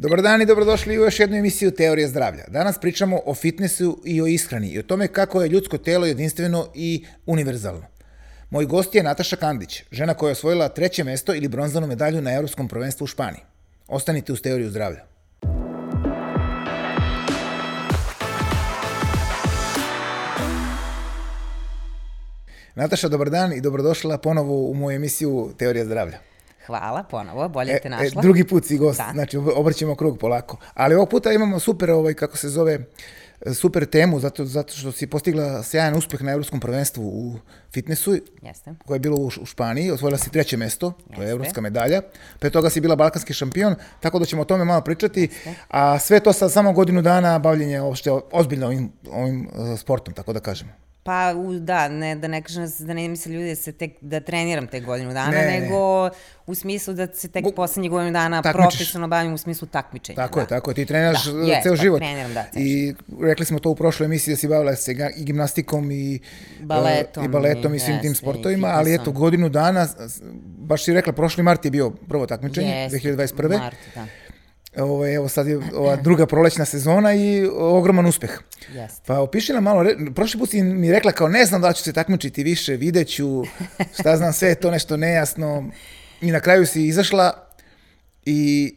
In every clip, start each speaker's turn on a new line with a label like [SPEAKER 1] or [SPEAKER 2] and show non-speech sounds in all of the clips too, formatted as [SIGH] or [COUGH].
[SPEAKER 1] Dobar dan i dobrodošli u još jednu emisiju Teorije zdravlja. Danas pričamo o fitnessu i o ishrani i o tome kako je ljudsko telo jedinstveno i univerzalno. Moj gost je Nataša Kandić, žena koja je osvojila treće mesto ili bronzanu medalju na Evropskom prvenstvu u Španiji. Ostanite uz Teoriju zdravlja. Nataša, dobar dan i dobrodošla ponovo u moju emisiju Teorija zdravlja.
[SPEAKER 2] Hvala ponovo, bolje te e, našla.
[SPEAKER 1] E, drugi put si gost, da. znači obrćemo krug polako. Ali ovog puta imamo super, ovaj, kako se zove, super temu, zato, zato što si postigla sjajan uspeh na evropskom prvenstvu u fitnessu,
[SPEAKER 2] Jeste.
[SPEAKER 1] koje je bilo u, u Španiji, osvojila si treće mesto, Jeste. to je evropska medalja, pre toga si bila balkanski šampion, tako da ćemo o tome malo pričati, Jeste. a sve to sa samo godinu dana bavljenja uopšte ozbiljno ovim, ovim uh, sportom, tako da kažemo.
[SPEAKER 2] Pa u, da, ne, da ne kažem da ne misle ljudi da se tek, da treniram te godinu dana, ne. nego u smislu da se tek poslednje godinu dana takmičiš. profesionalno bavim u smislu takmičenja.
[SPEAKER 1] Tako
[SPEAKER 2] da.
[SPEAKER 1] je, tako je, ti treniraš da, ceo život.
[SPEAKER 2] Treniram, da, ceo
[SPEAKER 1] I rekli smo to u prošloj emisiji da si bavila se i gimnastikom i
[SPEAKER 2] baletom,
[SPEAKER 1] uh, i, baletom i, i svim tim sportovima, ali eto godinu dana, baš si rekla, prošli mart je bio prvo takmičenje,
[SPEAKER 2] Jeste,
[SPEAKER 1] 2021.
[SPEAKER 2] Mart, da.
[SPEAKER 1] Ovo, evo sad je ova druga prolećna sezona i ogroman uspeh.
[SPEAKER 2] Jeste.
[SPEAKER 1] Pa opiši nam malo, prošli put si mi rekla kao ne znam da ću se takmičiti više, videću, šta znam, sve je to nešto nejasno. I na kraju si izašla i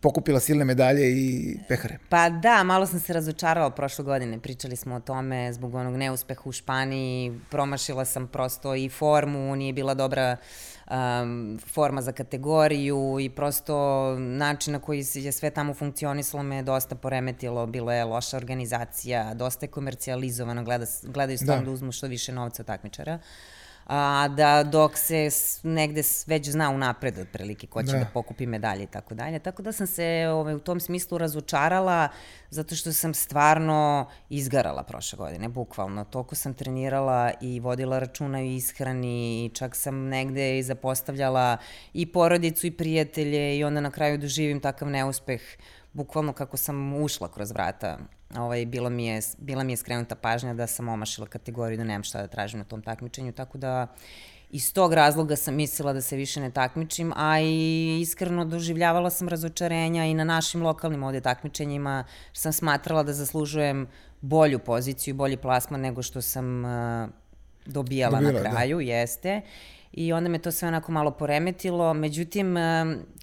[SPEAKER 1] pokupila silne medalje i pehare.
[SPEAKER 2] Pa da, malo sam se razočarala prošle godine, pričali smo o tome zbog onog neuspeha u Španiji, promašila sam prosto i formu, nije bila dobra uh, um, forma za kategoriju i prosto način na koji je sve tamo funkcionisalo me dosta poremetilo, bilo je loša organizacija, dosta je komercijalizovano, gleda, gledaju se da. da uzmu što više novca od takmičara. Uh, a da dok se negde već zna unapred otprilike ko će da, da pokupi medalje i tako dalje. Tako da sam se ovaj, u tom smislu razočarala zato što sam stvarno izgarala prošle godine, bukvalno. Toliko sam trenirala i vodila računa i ishrani i čak sam negde i zapostavljala i porodicu i prijatelje i onda na kraju doživim takav neuspeh bukvalno kako sam ušla kroz vrata ovaj, bilo mi je, bila mi je skrenuta pažnja da sam omašila kategoriju, da nemam šta da tražim na tom takmičenju, tako da iz tog razloga sam mislila da se više ne takmičim, a i iskreno doživljavala sam razočarenja i na našim lokalnim ovde takmičenjima, sam smatrala da zaslužujem bolju poziciju, bolji plasman nego što sam uh, dobijala, dobijala na da. kraju, da. jeste i onda me to sve onako malo poremetilo. Međutim,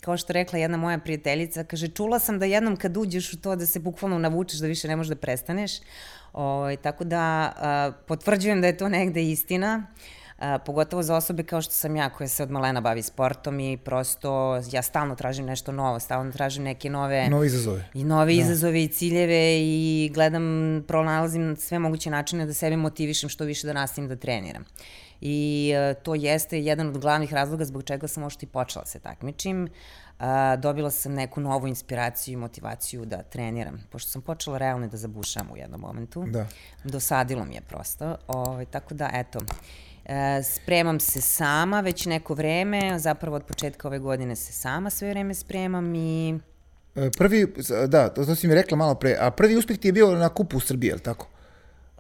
[SPEAKER 2] kao što rekla jedna moja prijateljica, kaže, čula sam da jednom kad uđeš u to da se bukvalno navučeš da više ne možeš da prestaneš. O, ovaj, tako da potvrđujem da je to negde istina. A, pogotovo za osobe kao što sam ja koja se od malena bavi sportom i prosto ja stalno tražim nešto novo, stalno tražim neke nove...
[SPEAKER 1] Nove izazove.
[SPEAKER 2] I nove da. izazove i ciljeve i gledam, pronalazim sve moguće načine da sebe motivišem što više da nastavim da treniram. I uh, to jeste jedan od glavnih razloga zbog čega sam možda i počela da se takmičim. Uh, dobila sam neku novu inspiraciju i motivaciju da treniram, pošto sam počela realno da zabušam u jednom momentu.
[SPEAKER 1] Da.
[SPEAKER 2] Dosadilo mi je prosto. Ove, ovaj, tako da, eto, E, spremam se sama već neko vreme, zapravo od početka ove godine se sama sve vreme spremam i...
[SPEAKER 1] E, prvi, da, to si mi rekla malo pre, a prvi uspeh ti je bio na kupu u Srbiji, je li tako?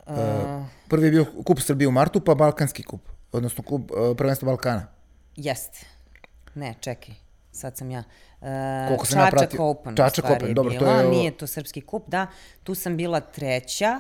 [SPEAKER 1] Uh, prvi je bio kup Srbije u martu, pa Balkanski kup, odnosno kup uh, prvenstvo Balkana.
[SPEAKER 2] Jeste. Ne, čekaj, sad sam ja. Uh,
[SPEAKER 1] Koliko
[SPEAKER 2] sam Čačak napratio? Open,
[SPEAKER 1] Čačak Open, dobro,
[SPEAKER 2] bila. to je... Nije to srpski kup, da. Tu sam bila treća.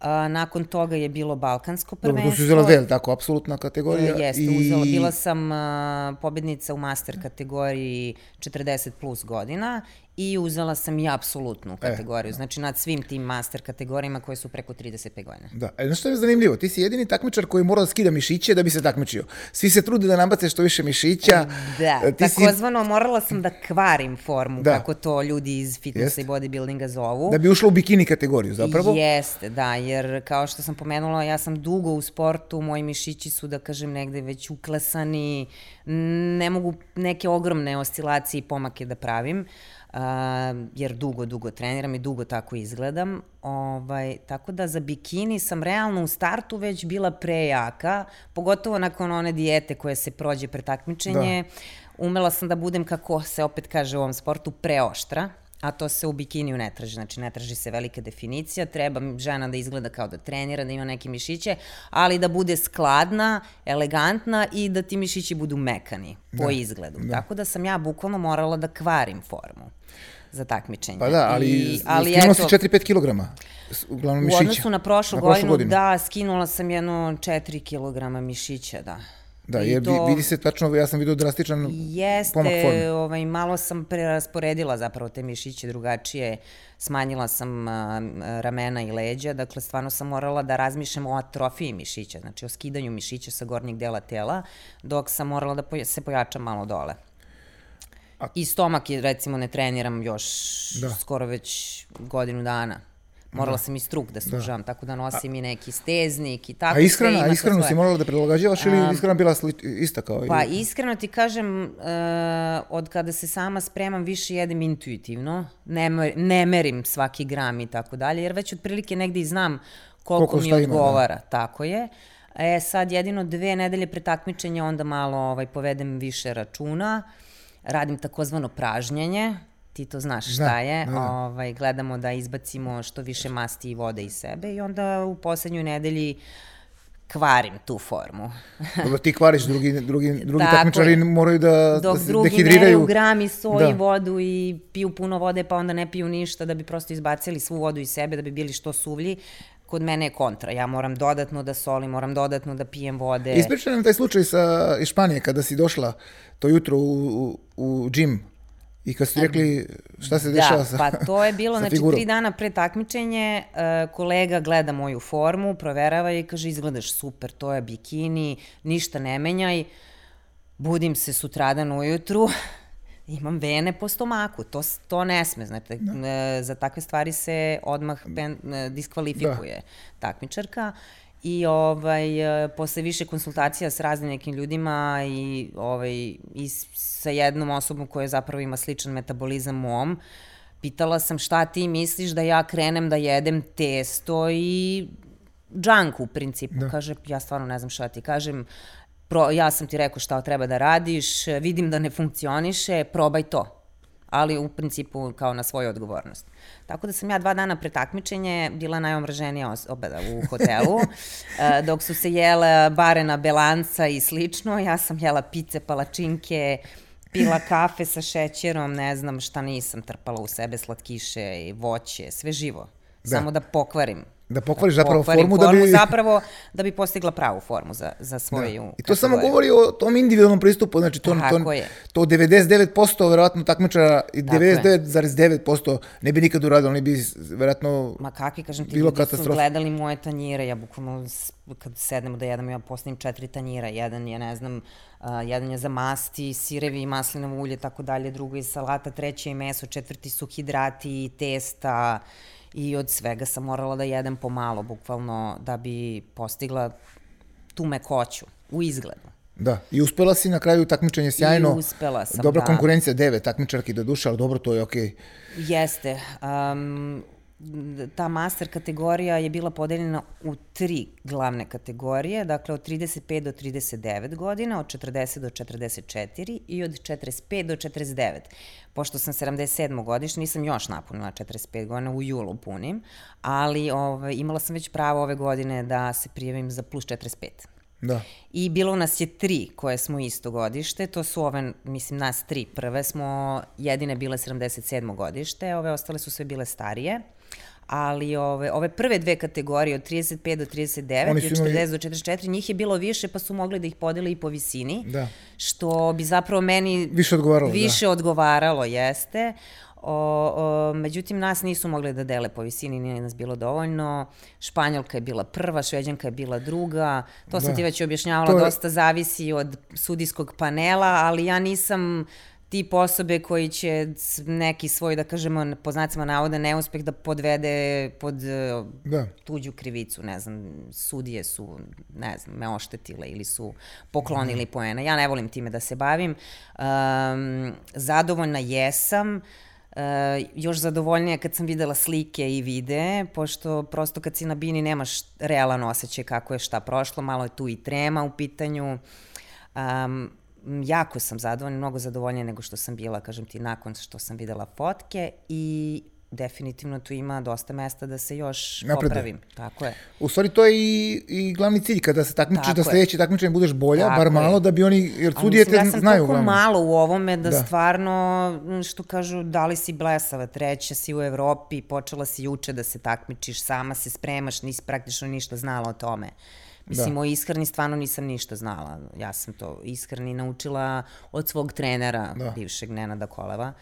[SPEAKER 2] A, nakon toga je bilo balkansko prvenstvo. Dobro,
[SPEAKER 1] tu si uzela dve, tako, apsolutna kategorija.
[SPEAKER 2] E, jeste, i... uzela. Bila sam a, pobednica u master kategoriji 40 plus godina i uzela sam i apsolutnu e, kategoriju, e, znači nad svim tim master kategorijama koje su preko 35 godina.
[SPEAKER 1] Da, e, znaš što je zanimljivo, ti si jedini takmičar koji mora da skida mišiće da bi se takmičio. Svi se trude da nabace što više mišića.
[SPEAKER 2] Da, e, ti takozvano si... morala sam da kvarim formu, da. kako to ljudi iz fitnessa i bodybuildinga zovu.
[SPEAKER 1] Da bi ušla u bikini kategoriju zapravo.
[SPEAKER 2] Jeste, da, jer kao što sam pomenula, ja sam dugo u sportu, moji mišići su, da kažem, negde već uklesani, ne mogu neke ogromne oscilacije i pomake da pravim jer dugo, dugo treniram i dugo tako izgledam. Ovaj, tako da za bikini sam realno u startu već bila prejaka, pogotovo nakon one dijete koje se prođe pre takmičenje. Da. Umela sam da budem, kako se opet kaže u ovom sportu, preoštra a to se u bikiniju ne traži, znači ne traži se velika definicija, treba žena da izgleda kao da trenira, da ima neke mišiće, ali da bude skladna, elegantna i da ti mišići budu mekani po da, izgledu. Da. Tako da sam ja bukvalno morala da kvarim formu. za takmičenje.
[SPEAKER 1] Pa da, ali,
[SPEAKER 2] I, ali
[SPEAKER 1] skinuo
[SPEAKER 2] eto,
[SPEAKER 1] si 4-5 kilograma. Uglavnom
[SPEAKER 2] u
[SPEAKER 1] mišića.
[SPEAKER 2] odnosu na prošlu,
[SPEAKER 1] Na
[SPEAKER 2] godinu, da, skinula sam jedno 4 kg mišića, da.
[SPEAKER 1] Da,
[SPEAKER 2] I
[SPEAKER 1] jer
[SPEAKER 2] to-
[SPEAKER 1] vidi se tačno, ja sam vidio drastičan pomak
[SPEAKER 2] Jeste,
[SPEAKER 1] forme.
[SPEAKER 2] ovaj, malo sam prerasporedila zapravo te mišiće drugačije, smanjila sam a, ramena i leđa, dakle stvarno sam morala da razmišljam o atrofiji mišića, znači o skidanju mišića sa gornjeg dela tela, dok sam morala da poja- se pojačam malo dole. I stomak je, recimo, ne treniram još
[SPEAKER 1] Da.
[SPEAKER 2] skoro već godinu dana. Morala sam i struk da služavam, tako da nosim i neki steznik i tako.
[SPEAKER 1] A
[SPEAKER 2] ima
[SPEAKER 1] a
[SPEAKER 2] svoje.
[SPEAKER 1] si morala da prilagođavaš ili ishrana bila sli- ista kao.
[SPEAKER 2] Pa iskreno ti kažem, uh, od kada se sama spremam više jedem intuitivno, ne, ne merim svaki gram i tako dalje, jer već otprilike negde i znam koliko,
[SPEAKER 1] Koliko
[SPEAKER 2] mi
[SPEAKER 1] šta ima, da.
[SPEAKER 2] odgovara, tako je. E sad jedino dve nedelje pre takmičenja onda malo ovaj, povedem više računa, radim takozvano pražnjenje, ti to znaš šta
[SPEAKER 1] Da,
[SPEAKER 2] je,
[SPEAKER 1] da, da.
[SPEAKER 2] Ovaj, gledamo da izbacimo što više masti i vode iz sebe i onda u poslednjoj nedelji kvarim tu formu. [LAUGHS]
[SPEAKER 1] Dobro, ti kvariš, drugi, drugi, drugi
[SPEAKER 2] Tako
[SPEAKER 1] takmičari moraju da,
[SPEAKER 2] Dok
[SPEAKER 1] da se
[SPEAKER 2] drugi
[SPEAKER 1] dehidriraju.
[SPEAKER 2] meraju gram i so
[SPEAKER 1] Da.
[SPEAKER 2] vodu i piju puno vode, pa onda ne piju ništa da bi prosto izbacili svu vodu iz sebe, da bi bili što suvlji. Kod mene je kontra. Ja moram dodatno da solim, moram dodatno da pijem vode.
[SPEAKER 1] Ispričaj nam taj slučaj sa Španije, kada si došla to jutro u, u, u džim i kad ste rekli šta se dešava
[SPEAKER 2] Da,
[SPEAKER 1] sa
[SPEAKER 2] pa to je bilo, [LAUGHS] znači
[SPEAKER 1] figurom.
[SPEAKER 2] tri dana pre takmičenje, uh, kolega gleda moju formu, proverava i kaže izgledaš super, to je bikini, ništa ne menjaj. Budim se sutradan ujutru, [LAUGHS] imam vene po stomaku, to, to ne sme, znači, e, za takve stvari se odmah pen, e, diskvalifikuje takmičarka i ovaj, e, posle više konsultacija s raznim nekim ljudima i, ovaj, i sa jednom osobom koja zapravo ima sličan metabolizam mom, pitala sam šta ti misliš da ja krenem da jedem testo i džank u principu. Da. Kaže, ja stvarno ne znam šta ti kažem, Pro, ja sam ti rekao šta treba da radiš, vidim da ne funkcioniše, probaj to. Ali u principu kao na svoju odgovornost. Tako da sam ja dva dana pre takmičenje bila najomraženija osoba u hotelu, [LAUGHS] e, dok su se jele barena belanca i slično, ja sam jela pice, palačinke, pila kafe sa šećerom, ne znam šta nisam trpala u sebe, slatkiše i voće, sve živo.
[SPEAKER 1] Da.
[SPEAKER 2] Samo da pokvarim
[SPEAKER 1] Da pokvariš zapravo
[SPEAKER 2] pokvarim
[SPEAKER 1] formu da bi...
[SPEAKER 2] zapravo da bi postigla pravu formu za, za svoju
[SPEAKER 1] I to samo govori o tom individualnom pristupu, znači to,
[SPEAKER 2] Tako
[SPEAKER 1] to,
[SPEAKER 2] je.
[SPEAKER 1] to 99% verovatno takmičara i
[SPEAKER 2] Tako je.
[SPEAKER 1] 99,9% ne bi nikad uradilo, oni bi verovatno
[SPEAKER 2] Ma kakvi, kažem ti, ljudi su gledali moje tanjire, ja bukvalno kad sednemo da jedemo, ja postavim četiri tanjira, jedan je, ne znam, uh, jedan je za masti, sirevi, maslinovo ulje, tako dalje, drugo je salata, treće je meso, četvrti su hidrati, testa i od svega sam morala da jedem pomalo, bukvalno, da bi postigla tu mekoću u izgledu.
[SPEAKER 1] Da, i uspela si na kraju takmičenje sjajno.
[SPEAKER 2] I uspela sam,
[SPEAKER 1] Dobra
[SPEAKER 2] da.
[SPEAKER 1] konkurencija, devet takmičarki do duše, ali dobro, to je okej.
[SPEAKER 2] Jeste. Um, ta master kategorija je bila podeljena u tri glavne kategorije, dakle od 35 do 39 godina, od 40 do 44 i od 45 do 49. Pošto sam 77. godišnja, nisam još napunila 45 godina, u julu punim, ali ovaj, imala sam već pravo ove godine da se prijavim za plus 45.
[SPEAKER 1] Da.
[SPEAKER 2] I bilo nas je tri koje smo isto godište, to su ove, mislim, nas tri prve smo jedine bile 77. godište, ove ostale su sve bile starije, ali ove, ove prve dve kategorije od 35 do 39
[SPEAKER 1] Oni
[SPEAKER 2] i od
[SPEAKER 1] imali-
[SPEAKER 2] 40 do 44, njih je bilo više pa su mogli da ih podele i po visini,
[SPEAKER 1] Da.
[SPEAKER 2] što bi zapravo meni
[SPEAKER 1] Više odgovaralo, da.
[SPEAKER 2] više odgovaralo jeste. O, o, međutim, nas nisu mogli da dele po visini, nije nas bilo dovoljno. Španjolka je bila prva, Šveđanka je bila druga. To sam
[SPEAKER 1] Da.
[SPEAKER 2] ti već objašnjavala,
[SPEAKER 1] To je-
[SPEAKER 2] dosta zavisi od sudijskog panela, ali ja nisam tip osobe koji će neki svoj, da kažemo, po znacima navoda, neuspeh da podvede pod e,
[SPEAKER 1] Da.
[SPEAKER 2] tuđu krivicu, ne znam, sudije su, ne znam, me oštetile ili su poklonili
[SPEAKER 1] Mhm.
[SPEAKER 2] poena. Ja ne volim time da se bavim. Um, zadovoljna jesam, Uh, još zadovoljnija kad sam videla slike i videe, pošto prosto kad si na bini nemaš realan osjećaj kako je šta prošlo, malo je tu i trema u pitanju. Um, jako sam zadovoljna, mnogo zadovoljnija nego što sam bila, kažem ti, nakon što sam videla fotke i definitivno tu ima dosta mesta da se još
[SPEAKER 1] Napreduje.
[SPEAKER 2] popravim. Tako je.
[SPEAKER 1] U stvari to je i, i glavni cilj, kada se takmičiš
[SPEAKER 2] Tako
[SPEAKER 1] da
[SPEAKER 2] je.
[SPEAKER 1] sledeće takmičenje budeš bolja,
[SPEAKER 2] Tako
[SPEAKER 1] bar
[SPEAKER 2] je.
[SPEAKER 1] malo, da bi oni, jer sudije te
[SPEAKER 2] ja sam
[SPEAKER 1] znaju
[SPEAKER 2] toliko
[SPEAKER 1] uglavnom.
[SPEAKER 2] malo u ovome da,
[SPEAKER 1] Da.
[SPEAKER 2] stvarno, što kažu, da li si blesava, treća si u Evropi, počela si juče da se takmičiš, sama se spremaš, nisi praktično ništa znala o tome. Mislim,
[SPEAKER 1] Da.
[SPEAKER 2] o ishrani stvarno nisam ništa znala. Ja sam to ishrani naučila od svog trenera,
[SPEAKER 1] Da.
[SPEAKER 2] bivšeg Nenada Koleva.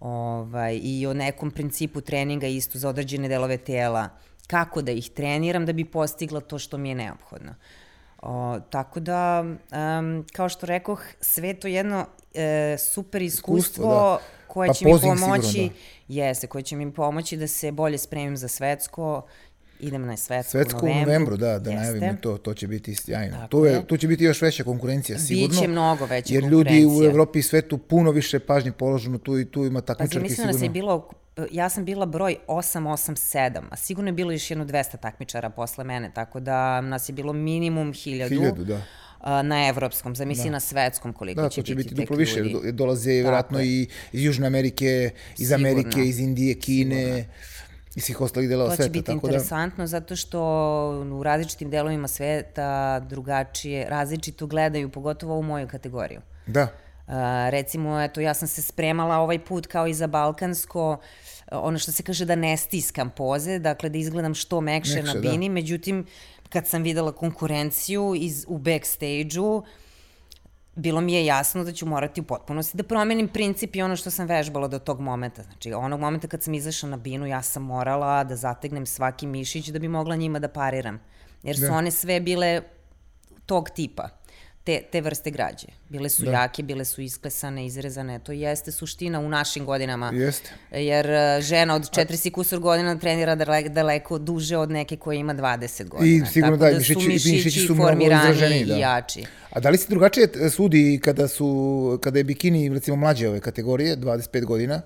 [SPEAKER 2] Ovaj, I o nekom principu treninga isto za određene delove tela. Kako da ih treniram da bi postigla to što mi je neophodno. O, tako da, um, kao što rekoh, sve to jedno e, super iskustvo,
[SPEAKER 1] Iskustvo, da.
[SPEAKER 2] koje
[SPEAKER 1] Pa
[SPEAKER 2] će mi
[SPEAKER 1] pozing sigurno,
[SPEAKER 2] pomoći,
[SPEAKER 1] da.
[SPEAKER 2] jeste, koje će mi pomoći da se bolje spremim za svetsko, idem na svetsko,
[SPEAKER 1] Svetsko
[SPEAKER 2] u novembru.
[SPEAKER 1] novembru, da, da najavimo to, to će biti sjajno.
[SPEAKER 2] Tako
[SPEAKER 1] Tu, je,
[SPEAKER 2] je.
[SPEAKER 1] tu će biti još veća konkurencija, sigurno.
[SPEAKER 2] Biće mnogo veća
[SPEAKER 1] jer ljudi u
[SPEAKER 2] konkurencija.
[SPEAKER 1] Evropi i svetu puno više pažnje položeno, tu, i tu ima takmičarki
[SPEAKER 2] mislim da nas je
[SPEAKER 1] sigurno.
[SPEAKER 2] bilo, ja sam bila broj 887, a sigurno je bilo još jedno 200 takmičara posle mene, tako da nas je bilo minimum 1000.
[SPEAKER 1] Hiljadu, da.
[SPEAKER 2] a, na evropskom, zamisli na svetskom koliko
[SPEAKER 1] Da,
[SPEAKER 2] će,
[SPEAKER 1] će biti
[SPEAKER 2] tek
[SPEAKER 1] duplo više,
[SPEAKER 2] ljudi.
[SPEAKER 1] do- dolaze vjerojatno
[SPEAKER 2] je.
[SPEAKER 1] i iz Južne Amerike, iz
[SPEAKER 2] Sigurno.
[SPEAKER 1] Amerike, iz Indije, Kine, i svih ostalih delova
[SPEAKER 2] To
[SPEAKER 1] sveta.
[SPEAKER 2] će biti
[SPEAKER 1] tako da,
[SPEAKER 2] interesantno zato što u različitim delovima sveta drugačije, različito gledaju, pogotovo u moju kategoriju.
[SPEAKER 1] da,
[SPEAKER 2] Uh, recimo, eto, ja sam se spremala ovaj put kao i za balkansko, ono što se kaže da ne stiskam poze, dakle da izgledam što mekše,
[SPEAKER 1] Mekše,
[SPEAKER 2] na
[SPEAKER 1] da.
[SPEAKER 2] bini, međutim, kad sam videla konkurenciju iz, u backstage-u, bilo mi je jasno da ću morati u potpunosti da promenim princip i ono što sam vežbala do tog momenta. Znači, onog momenta kad sam izašla na binu, ja sam morala da zategnem svaki mišić da bi mogla njima da pariram. Jer su
[SPEAKER 1] Da.
[SPEAKER 2] one sve bile tog tipa, te, te vrste građe. Bile su
[SPEAKER 1] Da.
[SPEAKER 2] jake, bile su isklesane, izrezane. To jeste suština u našim godinama.
[SPEAKER 1] jeste.
[SPEAKER 2] Jer e, žena od 40 kusur godina trenira daleko, daleko duže od neke koja ima 20 godina.
[SPEAKER 1] sigurno
[SPEAKER 2] Tako
[SPEAKER 1] da, i
[SPEAKER 2] da,
[SPEAKER 1] mišići-
[SPEAKER 2] su
[SPEAKER 1] i
[SPEAKER 2] mišići,
[SPEAKER 1] mišići su mnogo izraženiji, da.
[SPEAKER 2] i jači.
[SPEAKER 1] A da li se drugačije sudi kada su, kada je bikini, recimo, mlađe ove kategorije, 25 godina,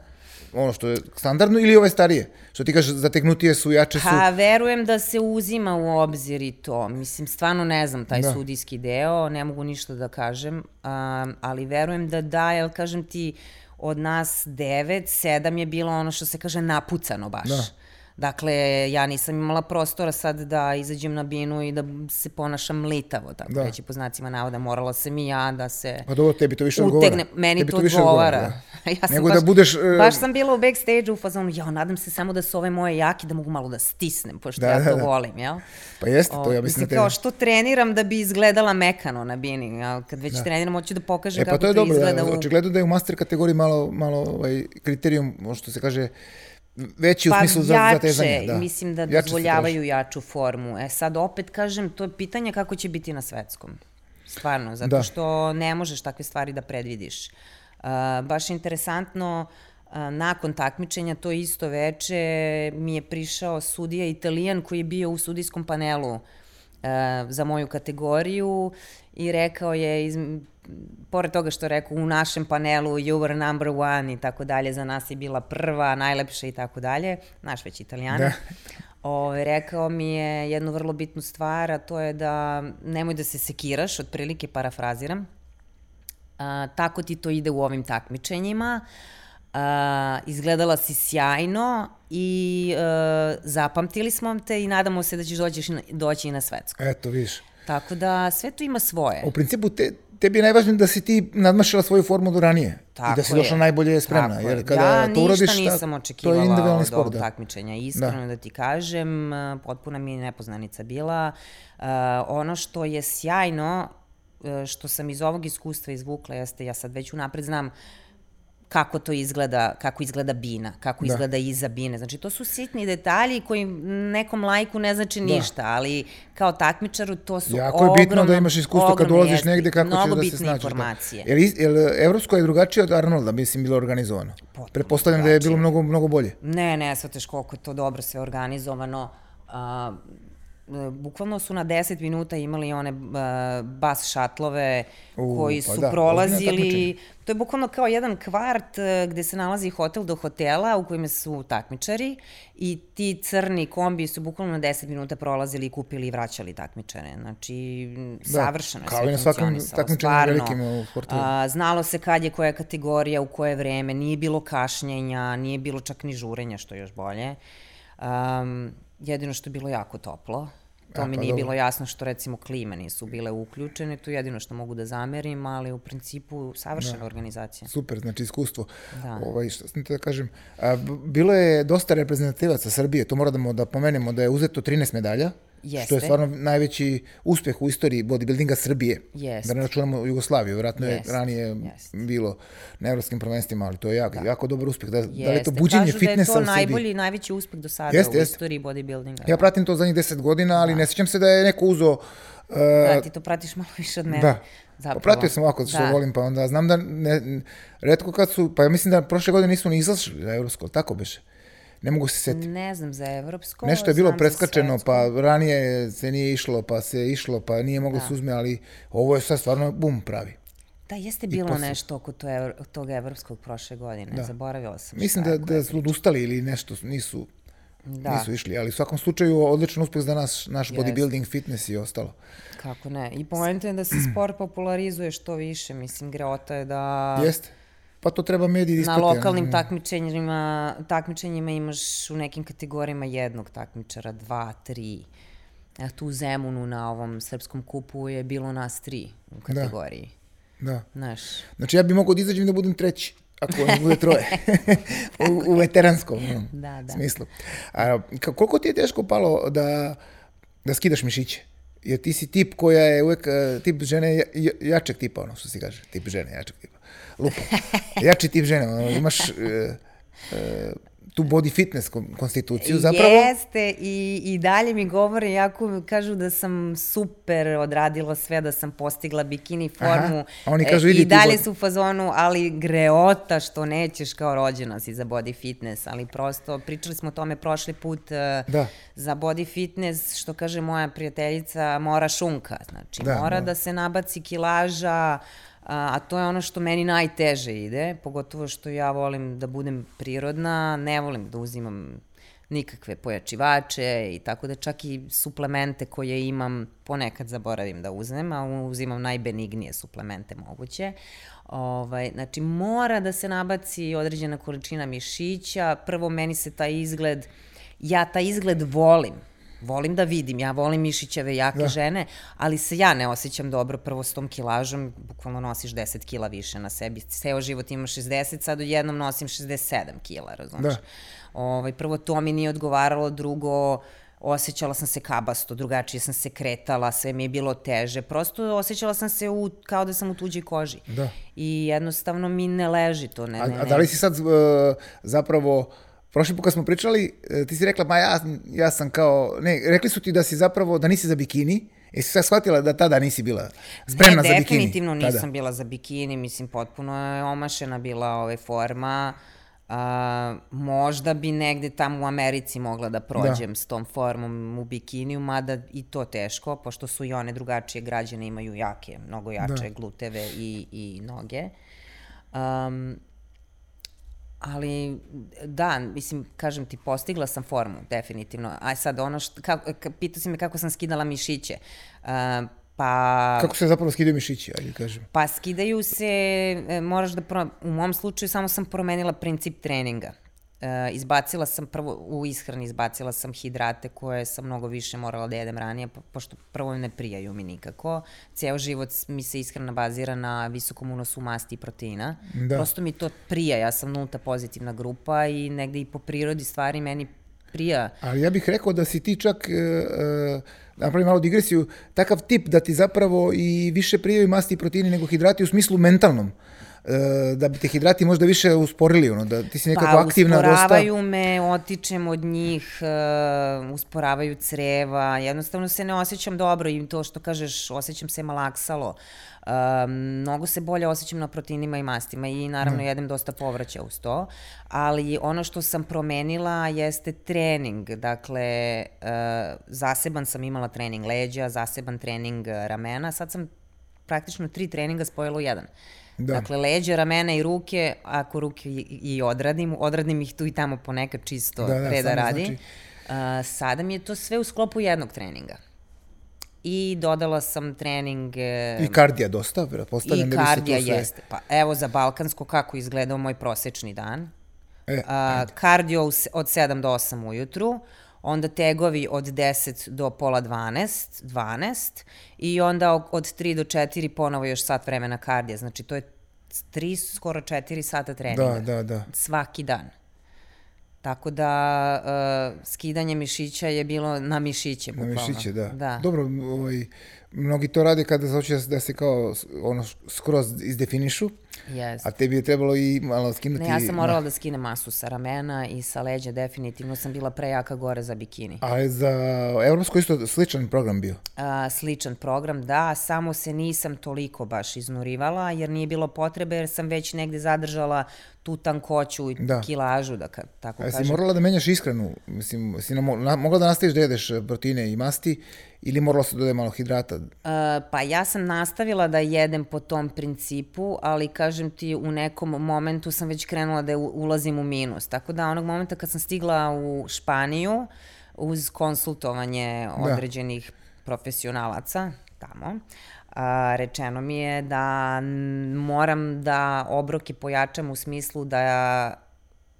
[SPEAKER 1] ono što je standardno, ili ove starije? Što ti kažeš, zategnutije su, jače su.
[SPEAKER 2] Pa, verujem da se uzima u obzir i to. Mislim, stvarno ne znam taj
[SPEAKER 1] Da.
[SPEAKER 2] da. sudijski deo, ne mogu ništa da kažem, um, ali verujem da da, jer kažem ti, od nas devet, sedam je bilo ono što se kaže napucano baš.
[SPEAKER 1] Da.
[SPEAKER 2] Dakle, ja nisam imala prostora sad da izađem na binu i da se ponašam litavo, tako
[SPEAKER 1] Da.
[SPEAKER 2] da. reći po znacima navoda. Morala sam i ja da se
[SPEAKER 1] Pa dobro, tebi to više odgovara.
[SPEAKER 2] utegne. Meni
[SPEAKER 1] Tebi
[SPEAKER 2] to
[SPEAKER 1] više
[SPEAKER 2] odgovara.
[SPEAKER 1] da. [LAUGHS]
[SPEAKER 2] ja sam
[SPEAKER 1] Nego
[SPEAKER 2] baš,
[SPEAKER 1] da budeš... e,
[SPEAKER 2] Baš sam bila u backstage-u u fazonu, ja, nadam se samo da su ove moje jaki, da mogu malo da stisnem, pošto
[SPEAKER 1] Da,
[SPEAKER 2] ja
[SPEAKER 1] da,
[SPEAKER 2] to
[SPEAKER 1] da.
[SPEAKER 2] volim, jel?
[SPEAKER 1] Pa jeste, to ja mislim da
[SPEAKER 2] kao
[SPEAKER 1] tebi.
[SPEAKER 2] što treniram da bi izgledala mekano na bini, jel? Kad već
[SPEAKER 1] Da.
[SPEAKER 2] treniram, hoću da pokažem
[SPEAKER 1] E
[SPEAKER 2] kako
[SPEAKER 1] pa to je dobro,
[SPEAKER 2] izgleda
[SPEAKER 1] da,
[SPEAKER 2] u...
[SPEAKER 1] očigledno da je u master kategoriji malo, malo ovaj, kriterijum, što se kaže, veći u
[SPEAKER 2] Pa
[SPEAKER 1] smislu za,
[SPEAKER 2] jače,
[SPEAKER 1] za tezanje. Da.
[SPEAKER 2] mislim da
[SPEAKER 1] Jače
[SPEAKER 2] dozvoljavaju jaču formu. E sad opet kažem, to je pitanje kako će biti na svetskom. Stvarno, zato
[SPEAKER 1] Da.
[SPEAKER 2] što ne možeš takve stvari da predvidiš. Uh, baš interesantno, uh, nakon takmičenja, to isto veče, mi je prišao sudija Italijan koji je bio u sudijskom panelu uh, za moju kategoriju i rekao je, iz, pored toga što rekao u našem panelu you were number one i tako dalje, za nas je bila prva, najlepša i tako dalje, naš već italijana.
[SPEAKER 1] Da.
[SPEAKER 2] Ove, rekao mi je jednu vrlo bitnu stvar, a to je da nemoj da se sekiraš, otprilike parafraziram. A, tako ti to ide u ovim takmičenjima. A, izgledala si sjajno i a, zapamtili smo te i nadamo se da ćeš doći, doći i na svetsko.
[SPEAKER 1] Eto, vidiš.
[SPEAKER 2] Tako da sve to ima svoje.
[SPEAKER 1] U principu, te, tebi je najvažnije da si ti nadmašila svoju formu do ranije. I
[SPEAKER 2] Tako
[SPEAKER 1] da si
[SPEAKER 2] je.
[SPEAKER 1] došla najbolje spremna.
[SPEAKER 2] Tako
[SPEAKER 1] jer
[SPEAKER 2] je.
[SPEAKER 1] kada
[SPEAKER 2] ja
[SPEAKER 1] to
[SPEAKER 2] ništa
[SPEAKER 1] uradiš, ta-
[SPEAKER 2] nisam
[SPEAKER 1] to je
[SPEAKER 2] očekivala
[SPEAKER 1] individualni
[SPEAKER 2] od
[SPEAKER 1] sport.
[SPEAKER 2] ovog
[SPEAKER 1] Da.
[SPEAKER 2] takmičenja. Iskreno da. ti kažem, potpuna mi je nepoznanica bila. Uh, ono što je sjajno, eh, što sam iz ovog iskustva izvukla, jeste, ja sad već unapred znam kako to izgleda, kako izgleda bina, kako
[SPEAKER 1] Da.
[SPEAKER 2] da. izgleda iza bine. Znači, to su sitni detalji koji nekom lajku ne znači
[SPEAKER 1] Da.
[SPEAKER 2] ništa, ali kao takmičaru to su
[SPEAKER 1] Jako je bitno da
[SPEAKER 2] ogromno-
[SPEAKER 1] imaš iskustvo kad
[SPEAKER 2] ogromne jeste,
[SPEAKER 1] negde kako ćeš da se
[SPEAKER 2] bitne
[SPEAKER 1] snađeš.
[SPEAKER 2] informacije.
[SPEAKER 1] Da. Jer, is- jer evropsko je drugačije od Arnolda, mislim, bilo organizovano. Pretpostavljam da je bilo
[SPEAKER 2] drugačije.
[SPEAKER 1] mnogo, mnogo bolje.
[SPEAKER 2] Ne, ne, shvataš koliko je to dobro sve organizovano. A, bukvalno su na 10 minuta imali one uh, bus šatlove
[SPEAKER 1] U,
[SPEAKER 2] koji
[SPEAKER 1] pa
[SPEAKER 2] su
[SPEAKER 1] da,
[SPEAKER 2] prolazili, to je bukvalno kao jedan kvart uh, gde se nalazi hotel do hotela u kojima su takmičari i ti crni kombi su bukvalno na 10 minuta prolazili i kupili i vraćali takmičare. Znači, da, savršeno je
[SPEAKER 1] kao
[SPEAKER 2] sve
[SPEAKER 1] i na svakom
[SPEAKER 2] Stvarno,
[SPEAKER 1] velikim u
[SPEAKER 2] znalo se kad je koja kategorija, u koje vreme, nije bilo kašnjenja, nije bilo čak ni žurenja, što je još bolje. Um, jedino što je bilo jako toplo. To
[SPEAKER 1] A,
[SPEAKER 2] mi
[SPEAKER 1] pa
[SPEAKER 2] nije
[SPEAKER 1] dobro.
[SPEAKER 2] bilo jasno što recimo klime nisu bile uključene, to je jedino što mogu da zamerim, ali u principu savršena
[SPEAKER 1] Da.
[SPEAKER 2] organizacija.
[SPEAKER 1] Super, znači iskustvo.
[SPEAKER 2] Da.
[SPEAKER 1] Ovaj, što sam te da kažem, a, bilo je dosta reprezentativaca Srbije, to moramo da pomenemo da je uzeto 13 medalja, što je
[SPEAKER 2] Jeste.
[SPEAKER 1] stvarno najveći uspeh u istoriji bodybuildinga Srbije.
[SPEAKER 2] Jeste.
[SPEAKER 1] Da ne računamo Jugoslaviju, vjerojatno je
[SPEAKER 2] Jeste,
[SPEAKER 1] ranije
[SPEAKER 2] jeste.
[SPEAKER 1] bilo na evropskim prvenstvima, ali to je jako, jako dobar uspeh. Da, da li je to
[SPEAKER 2] Jeste,
[SPEAKER 1] buđenje
[SPEAKER 2] kažu da je
[SPEAKER 1] fitnessa
[SPEAKER 2] to
[SPEAKER 1] u Srbiji?
[SPEAKER 2] najbolji, najveći uspeh do sada
[SPEAKER 1] Jeste,
[SPEAKER 2] u
[SPEAKER 1] jeste.
[SPEAKER 2] istoriji bodybuildinga.
[SPEAKER 1] Ja pratim to zadnjih 10 godina, ali ne sjećam se da je neko uzo... Uh,
[SPEAKER 2] Da, ti to pratiš malo više od mene.
[SPEAKER 1] Da.
[SPEAKER 2] Zapravo.
[SPEAKER 1] Pratio sam ovako što
[SPEAKER 2] Da.
[SPEAKER 1] volim, pa onda znam da ne, redko kad su, pa ja mislim da prošle godine nisu ni izašli za evropsko, tako beše. Ne mogu se setiti.
[SPEAKER 2] Ne znam za evropsko.
[SPEAKER 1] Nešto je bilo preskačeno, pa ranije se nije išlo, pa se išlo, pa nije moglo se uzme, ali ovo je sad stvarno bum pravi.
[SPEAKER 2] Da, jeste bilo
[SPEAKER 1] posle.
[SPEAKER 2] nešto oko to evro, tog evropskog prošle godine. Da. Zaboravila sam.
[SPEAKER 1] Mislim da, da su odustali ili nešto, nisu,
[SPEAKER 2] Da.
[SPEAKER 1] nisu išli, ali u svakom slučaju odličan uspeh za naš, naš
[SPEAKER 2] Jeste.
[SPEAKER 1] bodybuilding, fitness i ostalo.
[SPEAKER 2] Kako ne. I poenta je da se sport popularizuje što više. Mislim, greota je da
[SPEAKER 1] Jeste. Pa to treba mediji da
[SPEAKER 2] na
[SPEAKER 1] isprate,
[SPEAKER 2] lokalnim
[SPEAKER 1] ono.
[SPEAKER 2] takmičenjima, takmičenjima imaš u nekim kategorijama jednog takmičara, dva, tri. A tu u Zemunu na ovom srpskom kupu je bilo nas tri u kategoriji.
[SPEAKER 1] Da.
[SPEAKER 2] Znaš,
[SPEAKER 1] Znači ja bi mogao da izađem da budem treći, ako ne bude troje. [LAUGHS] u, u veteranskom ono,
[SPEAKER 2] Da, da.
[SPEAKER 1] smislu. A, koliko ti je teško palo da, da skidaš mišiće? Jer ti si tip koja je uvek eh, tip žene ja- ja- jačeg tipa, ono što se kaže, tip žene, jačeg tipa. Lupa. Jači tip žene, ono, imaš eh, eh, tu body fitness kon- konstituciju zapravo.
[SPEAKER 2] Jeste i, i dalje mi govore, jako kažu da sam super odradila sve, da sam postigla bikini formu.
[SPEAKER 1] Aha, a oni kažu, idi
[SPEAKER 2] I dalje su u fazonu, ali greota što nećeš kao rođena si za body fitness, ali prosto pričali smo o tome prošli put eh,
[SPEAKER 1] Da.
[SPEAKER 2] za body fitness, što kaže moja prijateljica, mora šunka. Znači,
[SPEAKER 1] Da,
[SPEAKER 2] mora
[SPEAKER 1] da.
[SPEAKER 2] da se nabaci kilaža, a, a to je ono što meni najteže ide, pogotovo što ja volim da budem prirodna, ne volim da uzimam nikakve pojačivače i tako da čak i suplemente koje imam ponekad zaboravim da uzmem, a uzimam najbenignije suplemente moguće. Ovaj, znači, mora da se nabaci određena količina mišića. Prvo, meni se taj izgled, ja taj izgled volim. Volim da vidim, ja volim mišićeve jake da. žene, ali se ja ne osjećam dobro prvo s tom kilažom, bukvalno nosiš 10 kila više na sebi, ceo život ima 60, sad odjednom nosim 67 kila, razumiješ?
[SPEAKER 1] Da.
[SPEAKER 2] Ovaj, prvo to mi nije odgovaralo, drugo osjećala sam se kabasto, drugačije sam se kretala, sve mi je bilo teže, prosto osjećala sam se u, kao da sam u tuđoj koži.
[SPEAKER 1] Da.
[SPEAKER 2] I jednostavno mi ne leži to. Ne,
[SPEAKER 1] A,
[SPEAKER 2] ne,
[SPEAKER 1] a
[SPEAKER 2] ne.
[SPEAKER 1] da li si sad uh, zapravo, prošli put kad smo pričali, eh, ti si rekla, ma ja, ja sam kao, ne, rekli su ti da si zapravo, da nisi za bikini, jesi sad shvatila da tada nisi bila spremna
[SPEAKER 2] ne,
[SPEAKER 1] za bikini?
[SPEAKER 2] definitivno nisam
[SPEAKER 1] Tada.
[SPEAKER 2] bila za bikini, mislim, potpuno je omašena bila ove forma. A, možda bi negde tamo u Americi mogla da prođem s tom formom u bikiniju, mada i to teško, pošto su i one drugačije građane, imaju jake, mnogo jače gluteve i, i noge. Um, ali da, mislim, kažem ti, postigla sam formu, definitivno. A sad ono što, kako, ka- pitao si me kako sam skidala mišiće. Uh, pa...
[SPEAKER 1] Kako se zapravo skidaju mišići, ajde kažem.
[SPEAKER 2] Pa skidaju se, e, moraš da, pro, u mom slučaju samo sam promenila princip treninga. E, izbacila sam prvo, u ishrani izbacila sam hidrate koje sam mnogo više morala da jedem ranije, po, pošto prvo ne prijaju mi nikako. Ceo život mi se ishrana bazira na visokom unosu masti i proteina.
[SPEAKER 1] Da.
[SPEAKER 2] Prosto mi to prija, ja sam nulta pozitivna grupa i negde i po prirodi stvari meni prija
[SPEAKER 1] Ali ja bih rekao da si ti čak, e, e, da napravim malu digresiju, takav tip da ti zapravo i više prijaju masti i proteini nego hidrati u smislu mentalnom. E, da bi te hidrati možda više usporili, ono, da ti si nekako
[SPEAKER 2] pa,
[SPEAKER 1] aktivna dosta.
[SPEAKER 2] Pa usporavaju me, otičem od njih, uh, usporavaju creva, jednostavno se ne osjećam dobro i to što kažeš, osjećam se malaksalo. Uh, mnogo se bolje osjećam na proteinima i mastima i naravno mm. jedem dosta povrća uz to, ali ono što sam promenila jeste trening, dakle uh, zaseban sam imala trening leđa, zaseban trening ramena, sad sam praktično tri treninga spojila u jedan. Da. Dakle, leđa, ramena i ruke, ako ruke i, i odradim, odradim ih tu i tamo ponekad čisto da, da, reda radi. Znači... Uh, sada mi je to sve u sklopu jednog treninga. I dodala sam trening...
[SPEAKER 1] I kardija dosta, pretpostavljam.
[SPEAKER 2] I kardija sve... jeste. Pa evo za Balkansko kako izgledao moj prosečni dan. E, uh, kardio od 7 do 8 ujutru, onda tegovi od 10 do pola 12, 12 i onda od 3 do 4 ponovo još sat vremena kardija. Znači to je 3, skoro 4 sata treninga.
[SPEAKER 1] Da, da, da.
[SPEAKER 2] Svaki dan. Tako da uh, skidanje mišića je bilo na mišiće. Bukvalno.
[SPEAKER 1] Na mišiće, da. da. Dobro, ovaj, mnogi to rade kada se hoće da se kao ono skroz izdefinišu.
[SPEAKER 2] Yes.
[SPEAKER 1] A tebi je trebalo i malo skinuti...
[SPEAKER 2] Ne, ja sam morala da skinem masu sa ramena i sa leđa, definitivno sam bila prejaka gore za bikini.
[SPEAKER 1] A za Evropsko isto sličan program bio?
[SPEAKER 2] A, sličan program, da, samo se nisam toliko baš iznurivala, jer nije bilo potrebe, jer sam već negde zadržala tu tankoću i da. kilažu, da ka, tako
[SPEAKER 1] A
[SPEAKER 2] kažem.
[SPEAKER 1] si morala da menjaš ishranu? Mislim, si na, na, mogla da nastaviš da jedeš proteine i masti ili morala se dodaje malo hidrata? Uh,
[SPEAKER 2] pa ja sam nastavila da jedem po tom principu, ali kažem ti u nekom momentu sam već krenula da ulazim u minus. Tako da onog momenta kad sam stigla u Španiju uz konsultovanje da. određenih profesionalaca tamo, a, rečeno mi je da moram da obroke pojačam u smislu da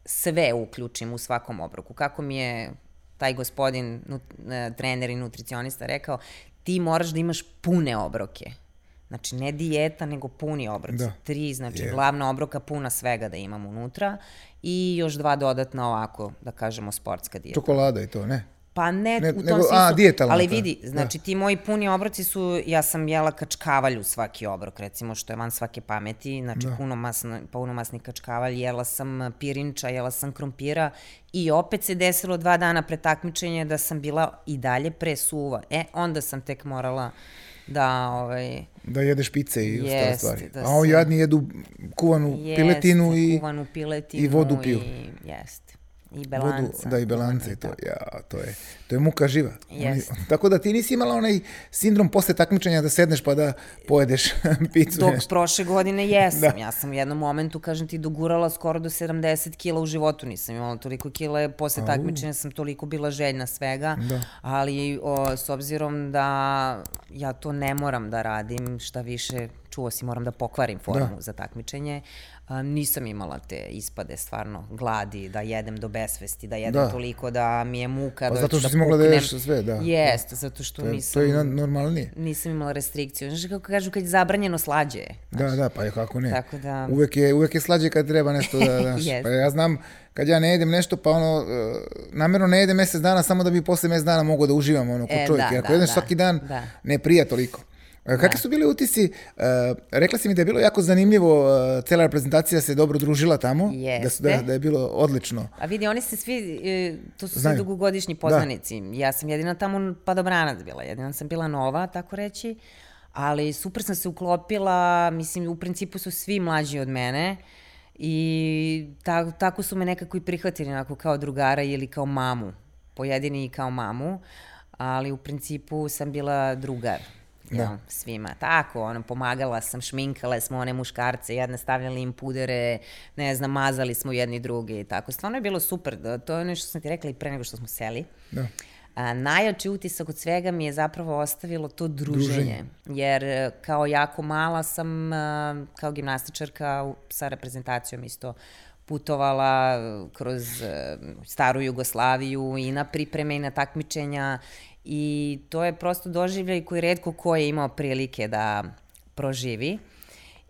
[SPEAKER 2] sve uključim u svakom obroku. Kako mi je taj gospodin, nut, e, trener i nutricionista rekao, ti moraš da imaš pune obroke. Znači, ne dijeta, nego puni obroci. Da. Tri, znači, yeah. glavna obroka puna svega da imam unutra i još dva dodatna ovako, da kažemo, sportska dijeta.
[SPEAKER 1] Čokolada i to, ne?
[SPEAKER 2] Pa ne, ne u tom nego, smislu. A, dijetalno. Ali vidi, da. znači da. ti moji puni obroci su, ja sam jela kačkavalj u svaki obrok, recimo, što je van svake pameti, znači da. puno, masno, puno masni kačkavalj, jela sam pirinča, jela sam krompira i opet se desilo dva dana pre takmičenja da sam bila i dalje presuva. E, onda sam tek morala da ovaj
[SPEAKER 1] da jedeš pice i ostale stvari. Da A oni jadni jedu kuvanu jest, piletinu i
[SPEAKER 2] kuvanu piletinu
[SPEAKER 1] i vodu piju.
[SPEAKER 2] I, jest. I belanca.
[SPEAKER 1] Vodu, da, i belanca i to. Ja, to je, to je muka živa. Oni, tako da ti nisi imala onaj sindrom posle takmičenja da sedneš pa da pojedeš [LAUGHS] picu.
[SPEAKER 2] Dok nešto. prošle godine jesam. Da. Ja sam u jednom momentu, kažem ti, dogurala skoro do 70 kila u životu. Nisam imala toliko kila, posle takmičenja sam toliko bila željna svega. Da. Ali o, s obzirom da ja to ne moram da radim, šta više čuo si, moram da pokvarim formu da. za takmičenje nisam imala te ispade stvarno gladi, da jedem do besvesti, da jedem da. toliko da mi je muka.
[SPEAKER 1] Pa
[SPEAKER 2] da
[SPEAKER 1] zato što da si mogla da jedeš sve, da.
[SPEAKER 2] Jeste, zato što
[SPEAKER 1] to je,
[SPEAKER 2] nisam...
[SPEAKER 1] To je normalnije.
[SPEAKER 2] Nisam imala restrikciju. Znaš kako kažu kad je zabranjeno slađe
[SPEAKER 1] Znaš? Da, da, pa je kako ne.
[SPEAKER 2] Tako da...
[SPEAKER 1] Uvek je, uvek je slađe kad treba nešto da, [LAUGHS] znaš. yes. Pa ja znam, kad ja ne jedem nešto, pa ono, uh, namjerno ne jedem mesec dana samo da bi posle mesec dana mogao da uživam ono, ko e, čovjek. Da, Jer ako da, jedem da, svaki dan, da. ne prija toliko. Da. Kakvi su bili utisci? Uh, rekla si mi da je bilo jako zanimljivo, uh, cela reprezentacija se dobro družila tamo,
[SPEAKER 2] Jeste.
[SPEAKER 1] da, su, da, da je bilo odlično.
[SPEAKER 2] A vidi, oni se svi, e, to su Znaju. svi dugogodišnji da. poznanici. Da. Ja sam jedina tamo padobranac bila, jedina sam bila nova, tako reći, ali super sam se uklopila, mislim, u principu su svi mlađi od mene i ta, tako su me nekako i prihvatili, onako kao drugara ili kao mamu, pojedini kao mamu, ali u principu sam bila drugar da. Svima. Tako, ono, pomagala sam, šminkale smo one muškarce, jedne stavljali im pudere, ne znam, mazali smo jedni drugi i tako. Stvarno je bilo super. Da, to je ono što sam ti rekla i pre nego što smo seli. Da. A, najjači utisak od svega mi je zapravo ostavilo to druženje. druženje. Jer e, kao jako mala sam, a, kao gimnastičarka sa reprezentacijom isto putovala kroz e, staru Jugoslaviju i na pripreme i na takmičenja I to je prosto doživljaj koji redko ko je imao prilike da proživi.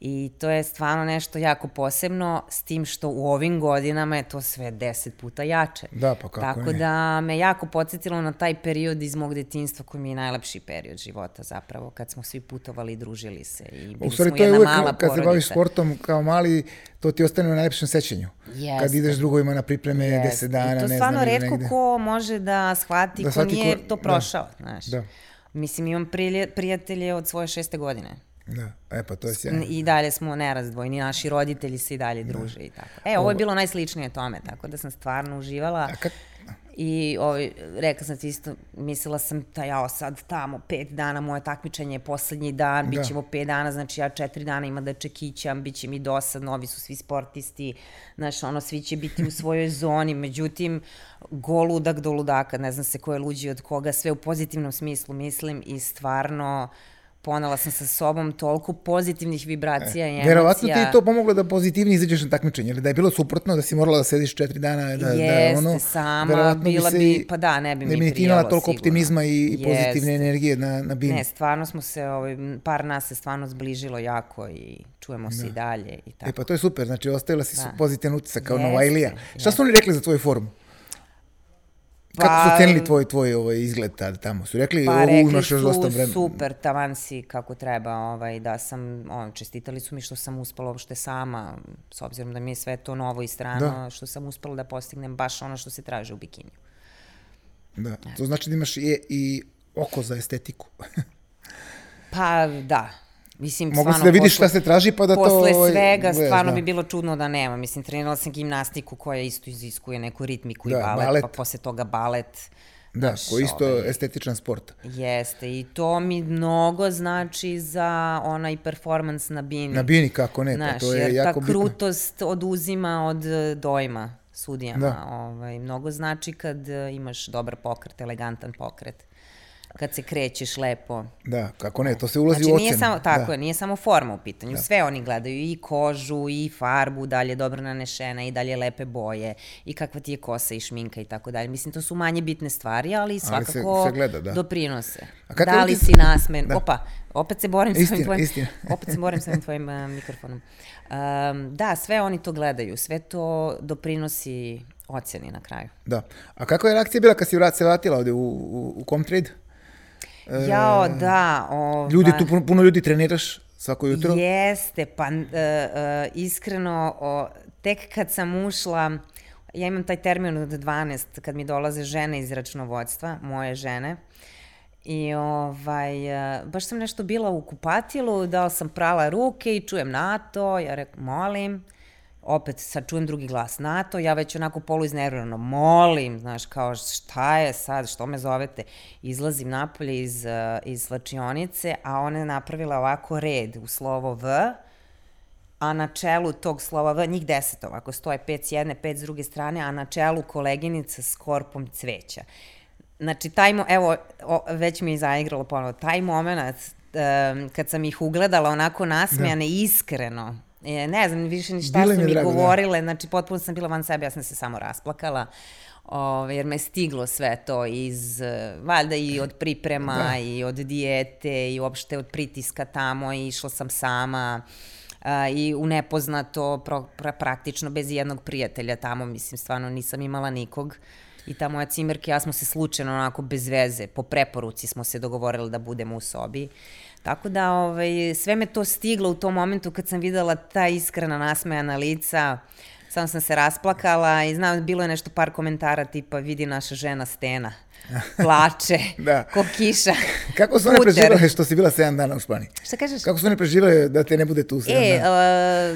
[SPEAKER 2] I to je stvarno nešto jako posebno, s tim što u ovim godinama je to sve deset puta jače.
[SPEAKER 1] Da, pa kako
[SPEAKER 2] Tako
[SPEAKER 1] ne.
[SPEAKER 2] da me jako podsjetilo na taj period iz mog detinjstva koji mi je najlepši period života zapravo, kad smo svi putovali i družili se i bili
[SPEAKER 1] U stvari,
[SPEAKER 2] smo
[SPEAKER 1] to je uvek,
[SPEAKER 2] mala
[SPEAKER 1] kad se baviš
[SPEAKER 2] porodica.
[SPEAKER 1] sportom kao mali, to ti ostane u najlepšem sećanju.
[SPEAKER 2] Jeste.
[SPEAKER 1] Kad ideš drugovima na pripreme
[SPEAKER 2] Jeste.
[SPEAKER 1] 10 dana,
[SPEAKER 2] I to
[SPEAKER 1] ne
[SPEAKER 2] stvarno
[SPEAKER 1] znam,
[SPEAKER 2] redko
[SPEAKER 1] negde.
[SPEAKER 2] ko može da shvati
[SPEAKER 1] Da
[SPEAKER 2] ko
[SPEAKER 1] shvati
[SPEAKER 2] nije
[SPEAKER 1] ko-
[SPEAKER 2] to
[SPEAKER 1] da.
[SPEAKER 2] prošao, znaš.
[SPEAKER 1] Da.
[SPEAKER 2] Mislim, imam prijatelje od svoje šeste godine.
[SPEAKER 1] Da, e pa to je sjajno.
[SPEAKER 2] I dalje smo nerazdvojni, naši roditelji se i dalje druže i tako. E, ovo je bilo najsličnije tome, tako da sam stvarno uživala.
[SPEAKER 1] A kad,
[SPEAKER 2] I ovaj, rekla sam ti isto, mislila sam da ja sad tamo pet dana, moje takmičenje je poslednji dan,
[SPEAKER 1] Da.
[SPEAKER 2] bit ćemo pet dana, znači ja četiri dana ima da čekićam, bit će mi dosadno, ovi su svi sportisti, znaš, ono, svi će biti u svojoj [LAUGHS] zoni, međutim, go ludak do ludaka, ne znam se ko je luđi od koga, sve u pozitivnom smislu mislim i stvarno ponela sam sa sobom toliko pozitivnih vibracija i emocija.
[SPEAKER 1] Verovatno ti je to pomoglo da pozitivnije izađeš na takmičenje, ili da je bilo suprotno, da si morala da sediš četiri dana, da,
[SPEAKER 2] Jeste,
[SPEAKER 1] da ono...
[SPEAKER 2] sama,
[SPEAKER 1] verovatno
[SPEAKER 2] bila
[SPEAKER 1] se
[SPEAKER 2] bi- pa da, ne bi
[SPEAKER 1] ne
[SPEAKER 2] mi
[SPEAKER 1] bi imala
[SPEAKER 2] prijalo
[SPEAKER 1] toliko
[SPEAKER 2] sigurno.
[SPEAKER 1] optimizma i, i pozitivne
[SPEAKER 2] Jeste.
[SPEAKER 1] energije na, na bini.
[SPEAKER 2] Ne, stvarno smo se, ovaj, par nas se stvarno zbližilo jako i čujemo se i dalje i tako.
[SPEAKER 1] E pa to je super, znači ostavila si
[SPEAKER 2] Da.
[SPEAKER 1] pozitivan utisak kao
[SPEAKER 2] Jeste,
[SPEAKER 1] Novajlija. Šta
[SPEAKER 2] jeste.
[SPEAKER 1] su oni rekli za tvoju formu? Kako su
[SPEAKER 2] Pa-
[SPEAKER 1] cenili tvoj, tvoj ovaj izgled tad tamo? Su rekli,
[SPEAKER 2] Pa rekli
[SPEAKER 1] imaš još dosta vremena.
[SPEAKER 2] super, taman si kako treba, ovaj, da sam, on, čestitali su mi što sam uspela uopšte sama, s obzirom da mi je sve to novo i strano,
[SPEAKER 1] Da.
[SPEAKER 2] što sam uspela da postignem baš ono što se traže u bikiniju.
[SPEAKER 1] Da, to znači da imaš i, i oko za estetiku. [LAUGHS]
[SPEAKER 2] Pa da, Mislim,
[SPEAKER 1] Mogla si
[SPEAKER 2] stvarno,
[SPEAKER 1] da vidiš
[SPEAKER 2] posle-
[SPEAKER 1] šta se traži pa da to...
[SPEAKER 2] Posle svega,
[SPEAKER 1] gledaš,
[SPEAKER 2] stvarno
[SPEAKER 1] da.
[SPEAKER 2] bi bilo čudno da nema. Mislim, trenirala sam gimnastiku koja isto iziskuje neku ritmiku i
[SPEAKER 1] Da,
[SPEAKER 2] balet,
[SPEAKER 1] balet.
[SPEAKER 2] pa posle toga balet.
[SPEAKER 1] Da,
[SPEAKER 2] znaš,
[SPEAKER 1] koji isto
[SPEAKER 2] ovaj,
[SPEAKER 1] estetičan sport.
[SPEAKER 2] Jeste, i to mi mnogo znači za onaj performans na bini.
[SPEAKER 1] Na bini kako ne,
[SPEAKER 2] Znaš,
[SPEAKER 1] pa to je
[SPEAKER 2] jer
[SPEAKER 1] jako
[SPEAKER 2] ta
[SPEAKER 1] bitno.
[SPEAKER 2] krutost oduzima od e, dojma sudijama.
[SPEAKER 1] Da.
[SPEAKER 2] Ovaj, mnogo znači kad e, imaš dobar pokret, elegantan pokret. Kad se krećeš lepo.
[SPEAKER 1] Da, kako ne, to se ulazi
[SPEAKER 2] Znači,
[SPEAKER 1] u
[SPEAKER 2] nije
[SPEAKER 1] ocenu.
[SPEAKER 2] samo, tako
[SPEAKER 1] da.
[SPEAKER 2] je, nije samo forma u pitanju. Sve oni gledaju, i kožu, i farbu, da li je dobro nanešena, i dalje lepe boje, i kakva ti je kosa i šminka i tako dalje. Mislim, to su manje bitne stvari, ali
[SPEAKER 1] se-
[SPEAKER 2] svakako
[SPEAKER 1] se gleda, da.
[SPEAKER 2] doprinose.
[SPEAKER 1] A
[SPEAKER 2] Da li
[SPEAKER 1] utisak-
[SPEAKER 2] si nasmen?
[SPEAKER 1] Da.
[SPEAKER 2] Opa, opet se borim sa
[SPEAKER 1] Istina,
[SPEAKER 2] ovim tvojim,
[SPEAKER 1] istina. [LAUGHS]
[SPEAKER 2] opet se borim sa ovim tvojim uh, mikrofonom. Um, da, sve oni to gledaju, sve to doprinosi oceni na kraju.
[SPEAKER 1] Da. A kakva je reakcija bila kad si vrat, se vratila ovde u, u, u Comtrade?
[SPEAKER 2] Jao, da. Ovaj,
[SPEAKER 1] E, Ljudi, tu puno, puno ljudi treniraš svako jutro?
[SPEAKER 2] Jeste, pa uh, uh, iskreno, o, tek kad sam ušla, ja imam taj termin od 12, kad mi dolaze žene iz računovodstva, moje žene, I ovaj, uh, baš sam nešto bila u kupatilu, da sam prala ruke i čujem NATO, ja rekao, molim, opet sad čujem drugi glas NATO, ja već onako polu iznervirano, molim, znaš, kao šta je sad, što me zovete, izlazim napolje iz, uh, iz slačionice, a ona je napravila ovako red u slovo V, a na čelu tog slova V, njih deset ovako, stoje pet s jedne, pet s druge strane, a na čelu koleginica s korpom cveća. Znači, taj, mo, evo, o, već mi je zaigralo ponovo, taj moment um, kad sam ih ugledala onako nasmejane, da. iskreno, e, ne znam više ni šta
[SPEAKER 1] Bilo
[SPEAKER 2] su mi
[SPEAKER 1] drago, da.
[SPEAKER 2] govorile, znači potpuno sam bila van sebe, ja sam se samo rasplakala, Ove, jer me stiglo sve to iz, valjda i od priprema,
[SPEAKER 1] Da.
[SPEAKER 2] da. i od dijete, i uopšte od pritiska tamo, i išla sam sama, a, i u nepoznato, pro, pra, praktično bez jednog prijatelja tamo, mislim, stvarno nisam imala nikog. I ta moja cimerka ja smo se slučajno onako bez veze, po preporuci smo se dogovorili da budemo u sobi. Tako da ovaj, sve me to stiglo u tom momentu kad sam videla ta iskrena nasmejana lica, samo sam se rasplakala i znam, bilo je nešto par komentara tipa vidi naša žena stena, [LAUGHS] plače,
[SPEAKER 1] Da.
[SPEAKER 2] ko kiša,
[SPEAKER 1] Kako su one
[SPEAKER 2] puter.
[SPEAKER 1] preživale što si bila 7 dana u Španiji?
[SPEAKER 2] Šta kažeš?
[SPEAKER 1] Kako su one preživale da te ne bude tu 7
[SPEAKER 2] E,
[SPEAKER 1] dana?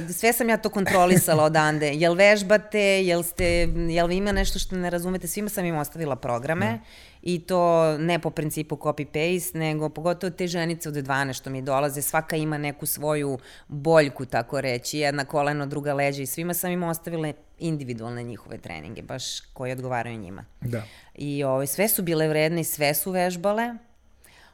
[SPEAKER 2] uh, sve sam ja to kontrolisala [LAUGHS] odande. Jel vežbate, jel, ste, jel ima nešto što ne razumete? Svima sam im ostavila programe
[SPEAKER 1] Da.
[SPEAKER 2] I to ne po principu copy-paste, nego pogotovo te ženice od 12 što mi dolaze, svaka ima neku svoju boljku, tako reći, jedna koleno, druga leđa i svima sam im ostavila individualne njihove treninge, baš koji odgovaraju njima.
[SPEAKER 1] Da.
[SPEAKER 2] I ovaj, sve su bile vredne i sve su vežbale.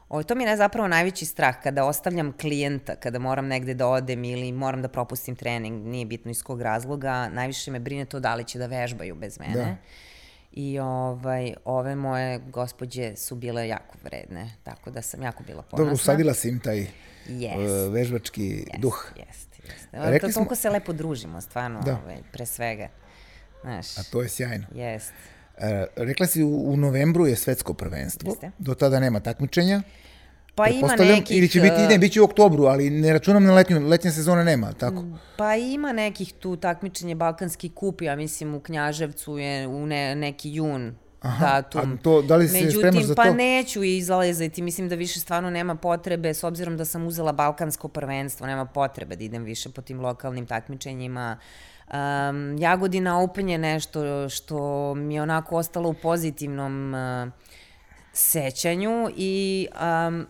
[SPEAKER 2] Ovo, to mi je zapravo najveći strah kada ostavljam klijenta, kada moram negde da odem ili moram da propustim trening, nije bitno iz kog razloga, najviše me brine to da li će da vežbaju bez mene.
[SPEAKER 1] Da.
[SPEAKER 2] I ovaj, ove moje gospođe su bile jako vredne, tako da sam jako bila ponosna.
[SPEAKER 1] Dobro, usadila si im taj
[SPEAKER 2] Yes.
[SPEAKER 1] uh, vežbački
[SPEAKER 2] Jest,
[SPEAKER 1] duh.
[SPEAKER 2] Jest, jeste. Rekli to, toliko smo... se lepo družimo, stvarno, da. ovaj, pre svega. Znaš,
[SPEAKER 1] A to je sjajno.
[SPEAKER 2] Jest.
[SPEAKER 1] E, rekla si, u, u novembru je svetsko prvenstvo. Jeste. Do tada nema takmičenja.
[SPEAKER 2] Pa ima nekih...
[SPEAKER 1] Ili će biti, ne, bit će u oktobru, ali ne računam na letnju, letnje sezone nema, tako?
[SPEAKER 2] Pa ima nekih tu takmičenje Balkanski kup, ja mislim u Knjaževcu je u ne, neki jun Aha, datum.
[SPEAKER 1] A to, da li se
[SPEAKER 2] Međutim,
[SPEAKER 1] spremaš za
[SPEAKER 2] pa
[SPEAKER 1] to?
[SPEAKER 2] pa neću izlaziti, mislim da više stvarno nema potrebe, s obzirom da sam uzela balkansko prvenstvo, nema potrebe da idem više po tim lokalnim takmičenjima. Um, Jagodina Open je nešto što mi je onako ostalo u pozitivnom uh, sećanju i um,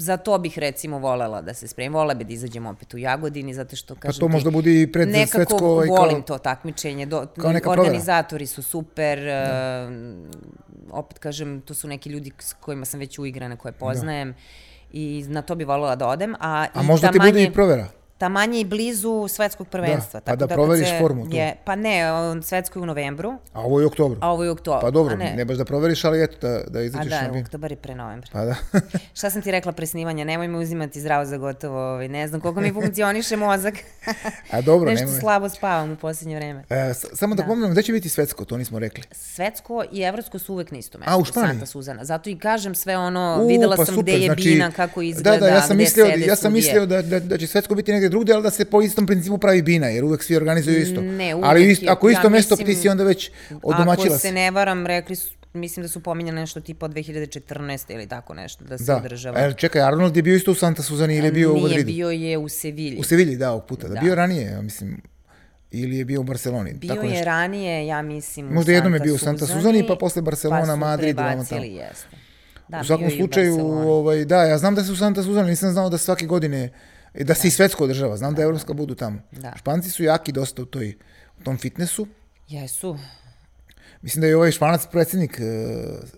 [SPEAKER 2] za to bih recimo volela da se spremim. Volela bi da izađem opet u Jagodini, zato što kažem
[SPEAKER 1] Pa to možda bude i pred
[SPEAKER 2] nekako
[SPEAKER 1] svetsko...
[SPEAKER 2] Nekako ovaj, volim to takmičenje. Do,
[SPEAKER 1] kao neka
[SPEAKER 2] organizatori su super, da. uh, opet kažem, to su neki ljudi s kojima sam već uigrana, koje poznajem. Da. I na to bi volela da odem. A,
[SPEAKER 1] a možda ti bude i provera?
[SPEAKER 2] Tamanje i blizu svetskog prvenstva.
[SPEAKER 1] Da, pa da, da proveriš se, formu tu.
[SPEAKER 2] Je, pa ne, svetsko je u novembru.
[SPEAKER 1] A ovo je u oktobru.
[SPEAKER 2] A ovo je u oktobru.
[SPEAKER 1] Pa dobro, ne. ne baš da proveriš, ali eto, da, da bin.
[SPEAKER 2] A da, oktobar je pre novembra.
[SPEAKER 1] Pa da. [LAUGHS]
[SPEAKER 2] Šta sam ti rekla pre snimanja, nemoj me uzimati zdravo za gotovo, ovaj, ne znam koliko mi funkcioniše mozak. [LAUGHS]
[SPEAKER 1] A dobro,
[SPEAKER 2] Nešto
[SPEAKER 1] nemoj.
[SPEAKER 2] slabo spavam u posljednje vreme.
[SPEAKER 1] E, samo da, da. pomenem, gde će biti svetsko, to nismo rekli.
[SPEAKER 2] Svetsko i evropsko su uvek na isto mesto.
[SPEAKER 1] A, u Španiji?
[SPEAKER 2] Santa Suzana. Zato i kažem sve ono, U, videla pa sam super, gde je
[SPEAKER 1] znači,
[SPEAKER 2] bina, kako izgleda,
[SPEAKER 1] da, da, ja sam mislio, Ja sam mislio da, da, da će svetsko biti negde drugde, ali da se po istom principu pravi bina, jer uvek svi organizuju isto.
[SPEAKER 2] Ne, uvek
[SPEAKER 1] Ali ist, ako isto
[SPEAKER 2] ja
[SPEAKER 1] mesto, ti si onda već odomaćila
[SPEAKER 2] Ako se ne varam, rekli su, mislim da su pominjali nešto tipa od 2014. ili tako nešto, da se da. održava.
[SPEAKER 1] Da, čekaj, Arnold je bio isto u Santa Suzani ili je bio
[SPEAKER 2] Nije,
[SPEAKER 1] u Madridu?
[SPEAKER 2] Nije, bio je u Sevilji.
[SPEAKER 1] U Sevilji, da, ovog puta. Da, da. bio ranije, ja mislim, ili je bio u Barceloni.
[SPEAKER 2] Bio
[SPEAKER 1] tako
[SPEAKER 2] je
[SPEAKER 1] nešto.
[SPEAKER 2] ranije, ja mislim,
[SPEAKER 1] Možda jednom je bio u Santa Suzani, pa posle Barcelona,
[SPEAKER 2] pa
[SPEAKER 1] Madrid,
[SPEAKER 2] vamo tamo. jeste. Da,
[SPEAKER 1] u svakom slučaju, ovaj, da, ja znam da se u Santa Suzani, nisam znao da svake godine I da se da. i svetsko održava. Znam da, da evropska budu tamo.
[SPEAKER 2] Da.
[SPEAKER 1] Španci su jaki dosta u, toj, u tom fitnessu.
[SPEAKER 2] Jesu.
[SPEAKER 1] Mislim da je ovaj španac predsednik uh,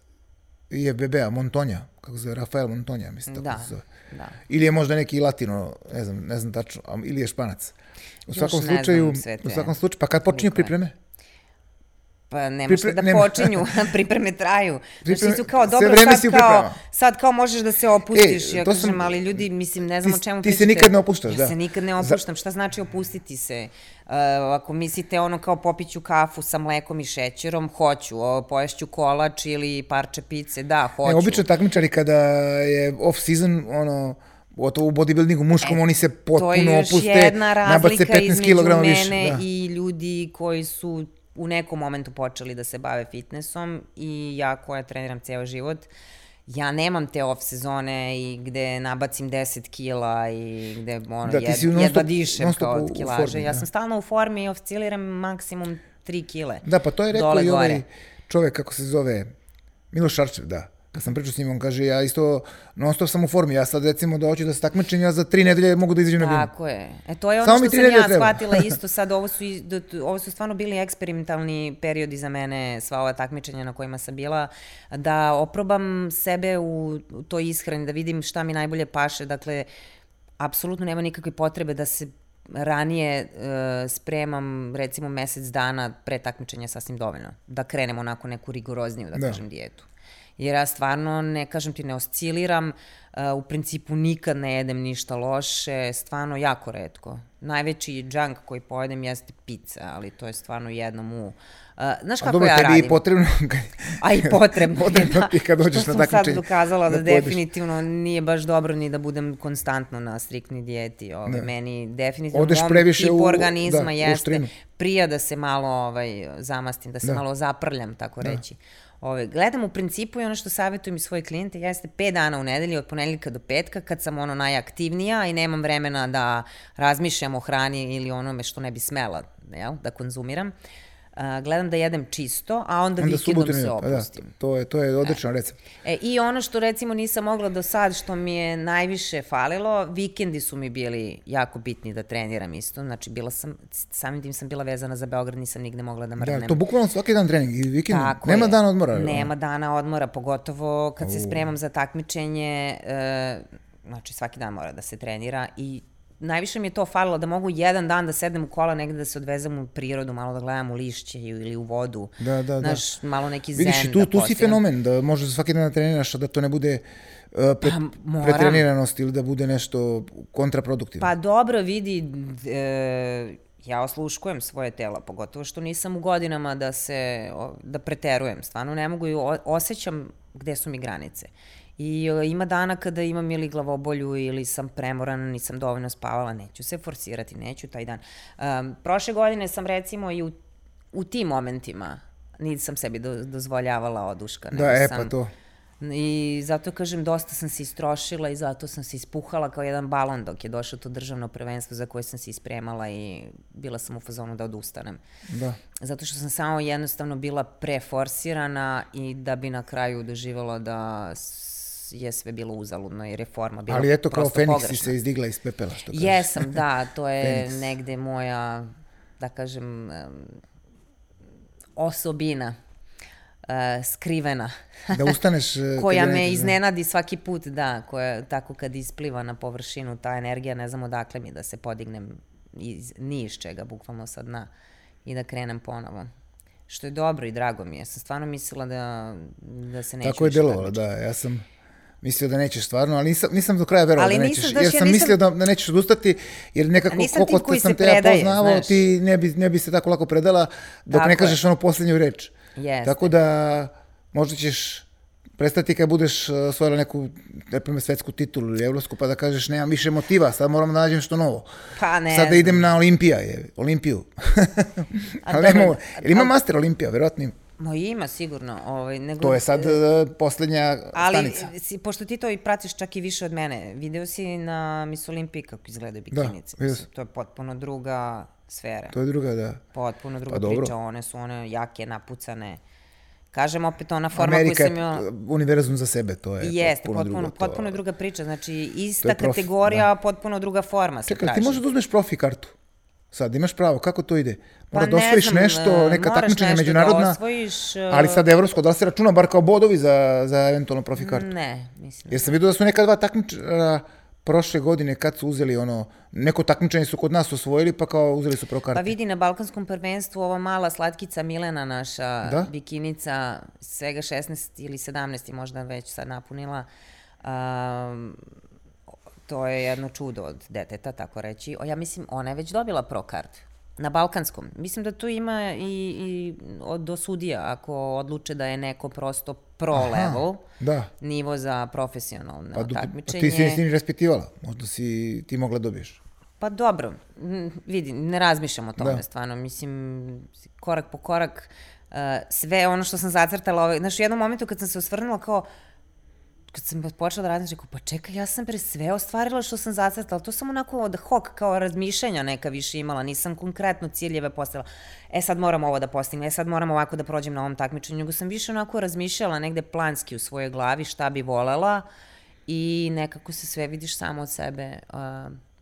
[SPEAKER 1] IFBB-a, Montonja, kako se zove, Rafael Montonja, mislim
[SPEAKER 2] da,
[SPEAKER 1] tako se zove.
[SPEAKER 2] Da.
[SPEAKER 1] Ili je možda neki latino, ne znam, ne znam tačno, ili je španac. U svakom slučaju, u svakom slučaju, pa kad počinju pripreme?
[SPEAKER 2] Pa nemaš Pripre, da nema. počinju, [LAUGHS] pripreme traju. Pripreme, znači su kao, dobro, sad kao, sad kao možeš da se opustiš, e, ja kažem, sam, ali ljudi, mislim, ne znam
[SPEAKER 1] ti,
[SPEAKER 2] o čemu
[SPEAKER 1] Ti pričate. se nikad ne opuštaš,
[SPEAKER 2] ja
[SPEAKER 1] da.
[SPEAKER 2] Ja se nikad ne opuštam, šta znači opustiti se? Uh, ako mislite ono kao popiću kafu sa mlekom i šećerom, hoću, o, poješću kolač ili parče pice, da, hoću.
[SPEAKER 1] Ne, obično takmičari kada je off season, ono, gotovo u bodybuildingu muškom, e, oni se potpuno opuste, nabace 15 kg više. To je još jedna razlika između mene
[SPEAKER 2] da. i ljudi koji su u nekom momentu počeli da se bave fitnessom i ja koja treniram ceo život, ja nemam te off sezone i gde nabacim 10 kila i gde ono, da, jed, jedva dišem kao od kilaže. Formi, ja da. sam stalno u formi i osciliram maksimum 3 kile.
[SPEAKER 1] Da, pa to je rekao i ovaj čovek, kako se zove, Miloš Šarčev, da kad sam pričao s njim, on kaže, ja isto non stop sam u formi, ja sad recimo da hoću da se takmičim, ja za tri nedelje mogu da izađem na binu.
[SPEAKER 2] Tako je. E to je ono Samo što sam ja treba. shvatila [LAUGHS] isto sad, ovo su, ovo su stvarno bili eksperimentalni periodi za mene, sva ova takmičenja na kojima sam bila, da oprobam sebe u toj ishrani, da vidim šta mi najbolje paše, dakle, apsolutno nema nikakve potrebe da se ranije uh, spremam recimo mesec dana pre takmičenja sasvim dovoljno. Da krenem onako neku rigorozniju, da, da. kažem, dijetu jer ja stvarno, ne kažem ti, ne osciliram, uh, u principu nikad ne jedem ništa loše, stvarno jako redko. Najveći junk koji pojedem jeste pizza, ali to je stvarno jednom u... Uh, znaš kako dobro, ja radim? A dobro, tebi
[SPEAKER 1] je potrebno...
[SPEAKER 2] A i potrebno, [LAUGHS]
[SPEAKER 1] potrebno
[SPEAKER 2] da.
[SPEAKER 1] ti kad dođeš na takmičenje.
[SPEAKER 2] Što sam sad dokazala da, da definitivno nije baš dobro ni da budem konstantno na striktni dijeti. Ove, ne. Meni definitivno
[SPEAKER 1] Odeš
[SPEAKER 2] mom tipu
[SPEAKER 1] u,
[SPEAKER 2] organizma
[SPEAKER 1] da,
[SPEAKER 2] jeste prija da se malo ovaj, zamastim, da se da. malo zaprljam, tako da. reći. Ove, gledam u principu i ono što savjetujem i svoje klijente jeste 5 dana u nedelji od ponedeljka do petka kad sam ono najaktivnija i nemam vremena da razmišljam o hrani ili onome što ne bi smela jel, da konzumiram. Uh, Uh, gledam da jedem čisto, a onda, onda vikendom se opustim.
[SPEAKER 1] Pa da, to je, to je odličan e. recept.
[SPEAKER 2] E, I ono što recimo nisam mogla do sad, što mi je najviše falilo, vikendi su mi bili jako bitni da treniram isto. Znači, bila sam, samim tim sam bila vezana za Beograd, nisam nigde mogla da mrnem.
[SPEAKER 1] Da, to bukvalno svaki dan trening i vikend. Tako Nema je. dana odmora.
[SPEAKER 2] Nema dana odmora, pogotovo kad uh. se spremam za takmičenje, uh, znači svaki dan mora da se trenira i najviše mi je to falilo da mogu jedan dan da sednem u kola negde da se odvezem u prirodu, malo da gledam u lišće ili u vodu.
[SPEAKER 1] Da, da,
[SPEAKER 2] Znaš,
[SPEAKER 1] da.
[SPEAKER 2] malo neki zen
[SPEAKER 1] Vidiš, tu, da tu si fenomen, da možeš svaki dan da treniraš, a da to ne bude e, pre,
[SPEAKER 2] Pa,
[SPEAKER 1] pretreniranost ili da bude nešto kontraproduktivno?
[SPEAKER 2] Pa dobro, vidi, e, ja osluškujem svoje tela, pogotovo što nisam u godinama da se, da preterujem, stvarno ne mogu i osjećam gde su mi granice. I e, ima dana kada imam ili glavobolju ili sam premorana, nisam dovoljno spavala, neću se forsirati, neću taj dan. Um, prošle godine sam recimo i u, u tim momentima nisam sebi do, dozvoljavala oduška.
[SPEAKER 1] da, e pa to.
[SPEAKER 2] I zato kažem, dosta sam se istrošila i zato sam se ispuhala kao jedan balon dok je došlo to državno prvenstvo za koje sam se ispremala i bila sam u fazonu da odustanem.
[SPEAKER 1] Da.
[SPEAKER 2] Zato što sam samo jednostavno bila preforsirana i da bi na kraju doživjela da je sve bilo uzaludno jer je forma bila
[SPEAKER 1] Ali eto, kao Feniks si se izdigla iz pepela, što kažeš.
[SPEAKER 2] Jesam, da, [LAUGHS] to je negde moja, da kažem, em, osobina e, skrivena. [LAUGHS]
[SPEAKER 1] Da ustaneš... e,
[SPEAKER 2] koja me iznenadi svaki put, da, koja tako kad ispliva na površinu ta energija, ne znam odakle mi da se podignem iz, ni iz čega, bukvalno sa dna i da krenem ponovo. Što je dobro i drago mi je. Sam stvarno mislila da, da se neću
[SPEAKER 1] Tako je delovalo, da. Ja sam mislio da nećeš stvarno, ali nisam, nisam do kraja verovao da nećeš.
[SPEAKER 2] znaš,
[SPEAKER 1] jer
[SPEAKER 2] ja
[SPEAKER 1] sam
[SPEAKER 2] nisam-
[SPEAKER 1] mislio da, da nećeš odustati, jer nekako koliko
[SPEAKER 2] koji
[SPEAKER 1] sam te ja poznavao,
[SPEAKER 2] znaš.
[SPEAKER 1] ti ne bi, ne bi se tako lako predala dok
[SPEAKER 2] Tako
[SPEAKER 1] ne
[SPEAKER 2] je.
[SPEAKER 1] kažeš onu posljednju reč.
[SPEAKER 2] Jeste.
[SPEAKER 1] Tako da možda ćeš prestati kad budeš uh, osvojila neku, ne primjer, svetsku titulu ili evropsku, pa da kažeš nemam više motiva, sad moram da nađem što novo.
[SPEAKER 2] Pa ne
[SPEAKER 1] Sad da idem na Olimpija, je, Olimpiju. [LAUGHS] ali nema, ili ima Master Olimpija, verovatno ima.
[SPEAKER 2] Ma ima sigurno. Ovaj, nego,
[SPEAKER 1] To je sad uh, posljednja
[SPEAKER 2] Ali,
[SPEAKER 1] stanica.
[SPEAKER 2] si, pošto ti to i pratiš čak i više od mene, video si na Miss Olimpiji kako izgledaju bikinice.
[SPEAKER 1] vidio
[SPEAKER 2] Mislim, to je potpuno druga sfera.
[SPEAKER 1] To je druga, da.
[SPEAKER 2] Potpuno druga
[SPEAKER 1] Pa dobro.
[SPEAKER 2] priča, one su one jake, napucane. Kažem opet ona forma
[SPEAKER 1] Amerika
[SPEAKER 2] koju sam imala...
[SPEAKER 1] univerzum za sebe, to je
[SPEAKER 2] Jeste,
[SPEAKER 1] potpuno,
[SPEAKER 2] potpuno, potpuno
[SPEAKER 1] to...
[SPEAKER 2] druga priča. Znači, ista
[SPEAKER 1] To je prof-
[SPEAKER 2] kategorija, potpuno druga forma se
[SPEAKER 1] Čekaj,
[SPEAKER 2] traži.
[SPEAKER 1] ti možeš da uzmeš profi kartu? Sad, imaš pravo, kako to ide? Mora
[SPEAKER 2] Pa
[SPEAKER 1] da
[SPEAKER 2] ne
[SPEAKER 1] osvojiš
[SPEAKER 2] znam,
[SPEAKER 1] nešto,
[SPEAKER 2] e,
[SPEAKER 1] neka takmičenja
[SPEAKER 2] da
[SPEAKER 1] međunarodna,
[SPEAKER 2] osvojiš, e,
[SPEAKER 1] ali sad evropsko, da li se računa bar kao bodovi za, za eventualno profi kartu?
[SPEAKER 2] Ne, mislim.
[SPEAKER 1] Jer sam vidio da su neka dva takmičara prošle godine kad su uzeli ono, neko takmičenje su kod nas osvojili pa kao uzeli su pro
[SPEAKER 2] Pa
[SPEAKER 1] karte.
[SPEAKER 2] vidi, na Balkanskom prvenstvu ova mala slatkica Milena, naša
[SPEAKER 1] Da?
[SPEAKER 2] bikinica, svega 16 ili 17 je možda već sad napunila, um, to je jedno čudo od deteta, tako reći. O, ja mislim, ona je već dobila pro kart. Na Balkanskom. Mislim da tu ima i, i od, do sudija, ako odluče da je neko prosto pro
[SPEAKER 1] Aha,
[SPEAKER 2] level,
[SPEAKER 1] Da,
[SPEAKER 2] nivo za profesionalno
[SPEAKER 1] pa, pa
[SPEAKER 2] takmičenje.
[SPEAKER 1] ti si nisi ni raspitivala, možda si ti mogla dobiješ.
[SPEAKER 2] Pa dobro, vidi, ne razmišljam o tome
[SPEAKER 1] Da.
[SPEAKER 2] stvarno, mislim, korak po korak, uh, sve ono što sam zacrtala, ovaj, znaš, u jednom momentu kad sam se osvrnula kao, kad sam počela da radim, rekao, pa čekaj, ja sam pre sve ostvarila što sam zacrtala, to sam onako od hok, kao razmišljanja neka više imala, nisam konkretno ciljeve postavila, e sad moram ovo da postignem, e sad moram ovako da prođem na ovom takmičenju, nego sam više onako razmišljala negde planski u svojoj glavi šta bi volela i nekako se sve vidiš samo od sebe uh,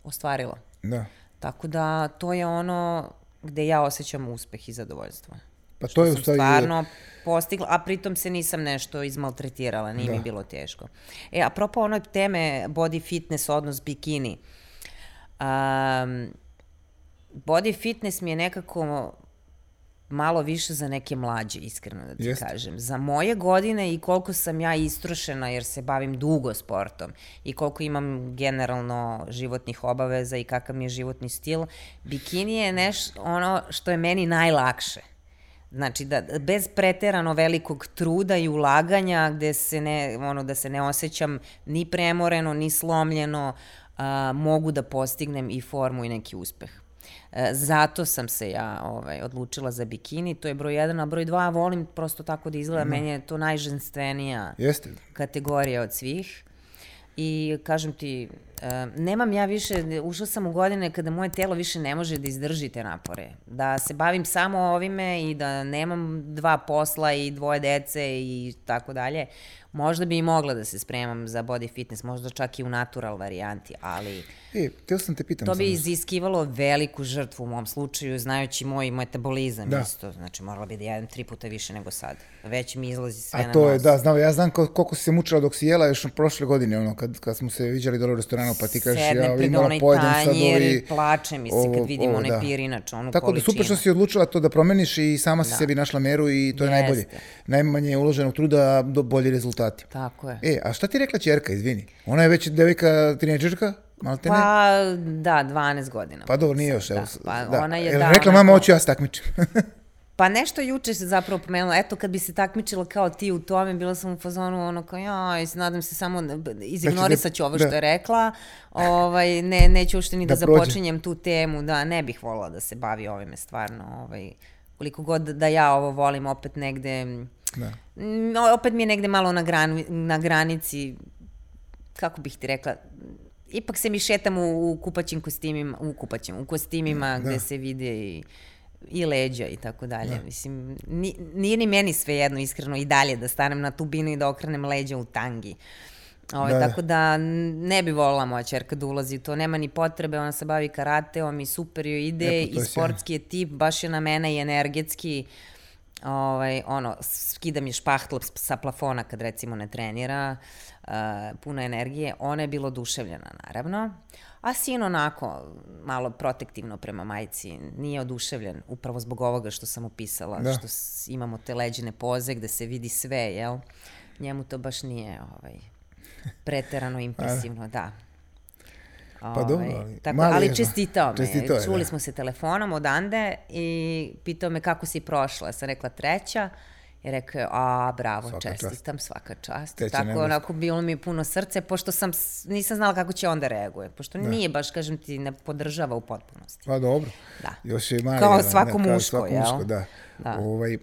[SPEAKER 2] ostvarila.
[SPEAKER 1] Da.
[SPEAKER 2] Tako da to je ono gde ja osjećam uspeh i zadovoljstvo.
[SPEAKER 1] Pa to je u stvari...
[SPEAKER 2] stvarno postigla, a pritom se nisam nešto izmaltretirala, nije mi bilo teško. E, apropo onoj teme body fitness, odnos bikini, um, body fitness mi je nekako malo više za neke mlađe, iskreno da ti
[SPEAKER 1] Jeste.
[SPEAKER 2] kažem. Za moje godine i koliko sam ja istrošena jer se bavim dugo sportom i koliko imam generalno životnih obaveza i kakav mi je životni stil, bikini je nešto ono što je meni najlakše. Znači, da, bez preterano velikog truda i ulaganja, gde se ne, ono, da se ne osjećam ni premoreno, ni slomljeno, a, mogu da postignem i formu i neki uspeh. E, zato sam se ja ovaj, odlučila za bikini, to je broj jedan, a broj dva volim prosto tako da izgleda, meni je to najženstvenija
[SPEAKER 1] Jeste.
[SPEAKER 2] kategorija od svih. I kažem ti, nemam ja više, ušla sam u godine kada moje telo više ne može da izdrži te napore. Da se bavim samo ovime i da nemam dva posla i dvoje dece i tako dalje. Možda bi i mogla da se spremam za body fitness, možda čak i u natural varijanti, ali
[SPEAKER 1] E, teo sam te pitam
[SPEAKER 2] to bi iziskivalo veliku žrtvu u mom slučaju, znajući moj metabolizam
[SPEAKER 1] Da.
[SPEAKER 2] isto. Znači, morala bi da jedem tri puta više nego sad. Već mi izlazi sve
[SPEAKER 1] A
[SPEAKER 2] na
[SPEAKER 1] to je, da, znam, ja znam ko- koliko si se mučila dok si jela još prošle godine, ono, kad, kad smo se viđali dole u restoranu hranu, pa ti kažeš ja imala pojedem sad ovi...
[SPEAKER 2] plače mi se kad vidim onaj
[SPEAKER 1] da.
[SPEAKER 2] pir, inače, onu
[SPEAKER 1] Tako da
[SPEAKER 2] količinu.
[SPEAKER 1] super što si odlučila to da promeniš i sama si
[SPEAKER 2] Da.
[SPEAKER 1] sebi našla meru i to je
[SPEAKER 2] Jeste.
[SPEAKER 1] najbolje. Najmanje uloženog truda, do bolji rezultati.
[SPEAKER 2] Tako je.
[SPEAKER 1] E, a šta ti rekla čerka, izvini? Ona je već devojka, tinejdžerka, malte ne?
[SPEAKER 2] Pa, da, 12 godina.
[SPEAKER 1] Pa dobro, nije još. Evo,
[SPEAKER 2] Da, pa
[SPEAKER 1] da.
[SPEAKER 2] ona je, da,
[SPEAKER 1] rekla, mama, hoću ja se takmičim. [LAUGHS]
[SPEAKER 2] Pa nešto juče se zapravo pomenula, eto kad bi se takmičila kao ti u tome, bila sam u fazonu ono kao jaj, nadam se samo, izignorisat ću ovo što
[SPEAKER 1] da.
[SPEAKER 2] je rekla, ovaj, ne, neću uopšte ni da,
[SPEAKER 1] Da
[SPEAKER 2] započinjem tu temu, da ne bih volila da se bavi ovime stvarno, ovaj, koliko god da ja ovo volim opet negde,
[SPEAKER 1] da.
[SPEAKER 2] opet mi je negde malo na, gran, na granici, kako bih ti rekla, ipak se mi šetam u, u kupaćim kostimima, u kupaćim, u kostimima
[SPEAKER 1] Da.
[SPEAKER 2] gde se vide i i leđa i tako dalje. Mislim, ni, nije ni meni sve jedno iskreno i dalje da stanem na tu binu i da okrenem leđa u tangi. Ove,
[SPEAKER 1] Da, da.
[SPEAKER 2] Tako da ne bi volila moja čerka da ulazi u to, nema ni potrebe, ona se bavi karateom i super joj ide
[SPEAKER 1] to
[SPEAKER 2] i sportski je tip, baš je na mene i energetski, ovaj, ono, skida mi špahtl sa plafona kad recimo ne trenira, uh, puno energije, ona je bila oduševljena naravno, a sin onako malo protektivno prema majci, nije oduševljen upravo zbog ovoga što sam opisala,
[SPEAKER 1] Da.
[SPEAKER 2] što imamo te leđene poze gde se vidi sve, jel? Njemu to baš nije ovaj, [LAUGHS] preterano impresivno, da.
[SPEAKER 1] Pa dobro,
[SPEAKER 2] Ovaj,
[SPEAKER 1] ali
[SPEAKER 2] tako,
[SPEAKER 1] mali
[SPEAKER 2] ali
[SPEAKER 1] da.
[SPEAKER 2] čestitao me.
[SPEAKER 1] Čestitao je,
[SPEAKER 2] Čuli
[SPEAKER 1] da.
[SPEAKER 2] smo se telefonom odande i pitao me kako si prošla. Ja sam rekla treća i rekao je, a bravo,
[SPEAKER 1] Svaka čast.
[SPEAKER 2] čestitam, svaka čast.
[SPEAKER 1] Treća
[SPEAKER 2] Tako
[SPEAKER 1] nebeska.
[SPEAKER 2] onako bilo mi puno srce, pošto sam, nisam znala kako će onda reaguje. Pošto nije baš, kažem ti, ne podržava u potpunosti.
[SPEAKER 1] Pa dobro.
[SPEAKER 2] Da.
[SPEAKER 1] Još je mali.
[SPEAKER 2] Kao
[SPEAKER 1] da,
[SPEAKER 2] svako
[SPEAKER 1] da, kao
[SPEAKER 2] muško,
[SPEAKER 1] svako
[SPEAKER 2] jel?
[SPEAKER 1] muško, da.
[SPEAKER 2] Da.
[SPEAKER 1] Ovaj,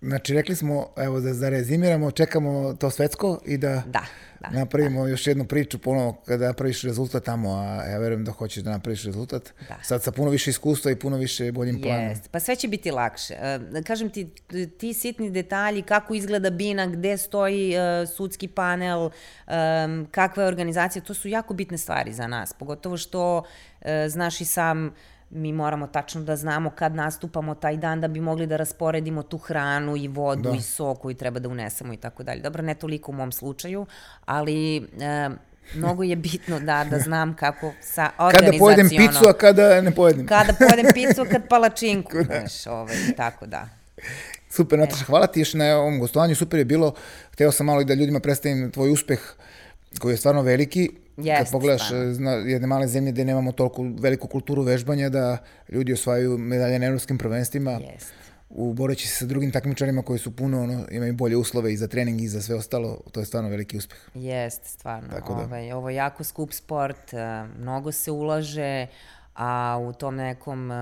[SPEAKER 1] znači, rekli smo, evo da, da rezimiramo, čekamo to svetsko i da,
[SPEAKER 2] Da, da,
[SPEAKER 1] napravimo još jednu priču ponovo kada napraviš rezultat tamo, a ja verujem da hoćeš da napraviš rezultat.
[SPEAKER 2] Da.
[SPEAKER 1] Sad sa puno više iskustva i puno više boljim planom.
[SPEAKER 2] Jest, pa sve će biti lakše. E, Da kažem ti, ti sitni detalji, kako izgleda bina, gde stoji e, sudski panel, em, kakva je organizacija, to su jako bitne stvari za nas. Pogotovo što, e, znaš i sam, mi moramo tačno da znamo kad nastupamo taj dan da bi mogli da rasporedimo tu hranu i vodu
[SPEAKER 1] Da.
[SPEAKER 2] i sok koju treba da unesemo i tako dalje. Dobro, ne toliko u mom slučaju, ali e, mnogo je bitno da, da znam kako sa [LAUGHS]
[SPEAKER 1] Kada
[SPEAKER 2] organizaciono...
[SPEAKER 1] pojedem picu, a kada ne pojedem.
[SPEAKER 2] Kada pojedem picu, kad [LAUGHS] palačinku, znaš, ovaj, tako da.
[SPEAKER 1] Super, Nataša, hvala ti još na ovom gostovanju, super je bilo. Hteo sam malo i da ljudima predstavim tvoj uspeh koji je stvarno veliki. Kad
[SPEAKER 2] Jeste,
[SPEAKER 1] pogledaš
[SPEAKER 2] stvarno.
[SPEAKER 1] e, zna, jedne male zemlje gde nemamo toliko veliku kulturu vežbanja da ljudi osvajaju medalje na evropskim prvenstvima.
[SPEAKER 2] Jeste.
[SPEAKER 1] U boreći se sa drugim takmičarima koji su puno, ono, imaju bolje uslove i za trening i za sve ostalo, to je stvarno veliki uspeh.
[SPEAKER 2] Jeste, stvarno.
[SPEAKER 1] Tako da.
[SPEAKER 2] Ovaj, ovo je jako skup sport, eh, mnogo se ulaže, a u tom nekom uh,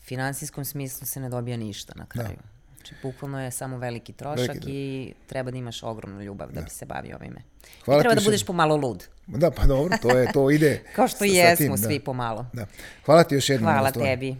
[SPEAKER 2] finansijskom smislu se ne dobija ništa na kraju. Znači, bukvalno je samo veliki trošak
[SPEAKER 1] Veliki, da.
[SPEAKER 2] i treba da imaš ogromnu ljubav da, bi se bavio ovime.
[SPEAKER 1] Hvala
[SPEAKER 2] I treba
[SPEAKER 1] ti
[SPEAKER 2] da budeš
[SPEAKER 1] jednom.
[SPEAKER 2] pomalo lud.
[SPEAKER 1] Da, pa dobro, to je, to ide. [LAUGHS]
[SPEAKER 2] Kao što jesmo
[SPEAKER 1] tim,
[SPEAKER 2] svi
[SPEAKER 1] da.
[SPEAKER 2] pomalo.
[SPEAKER 1] Da. Hvala ti još jednom.
[SPEAKER 2] Hvala tebi.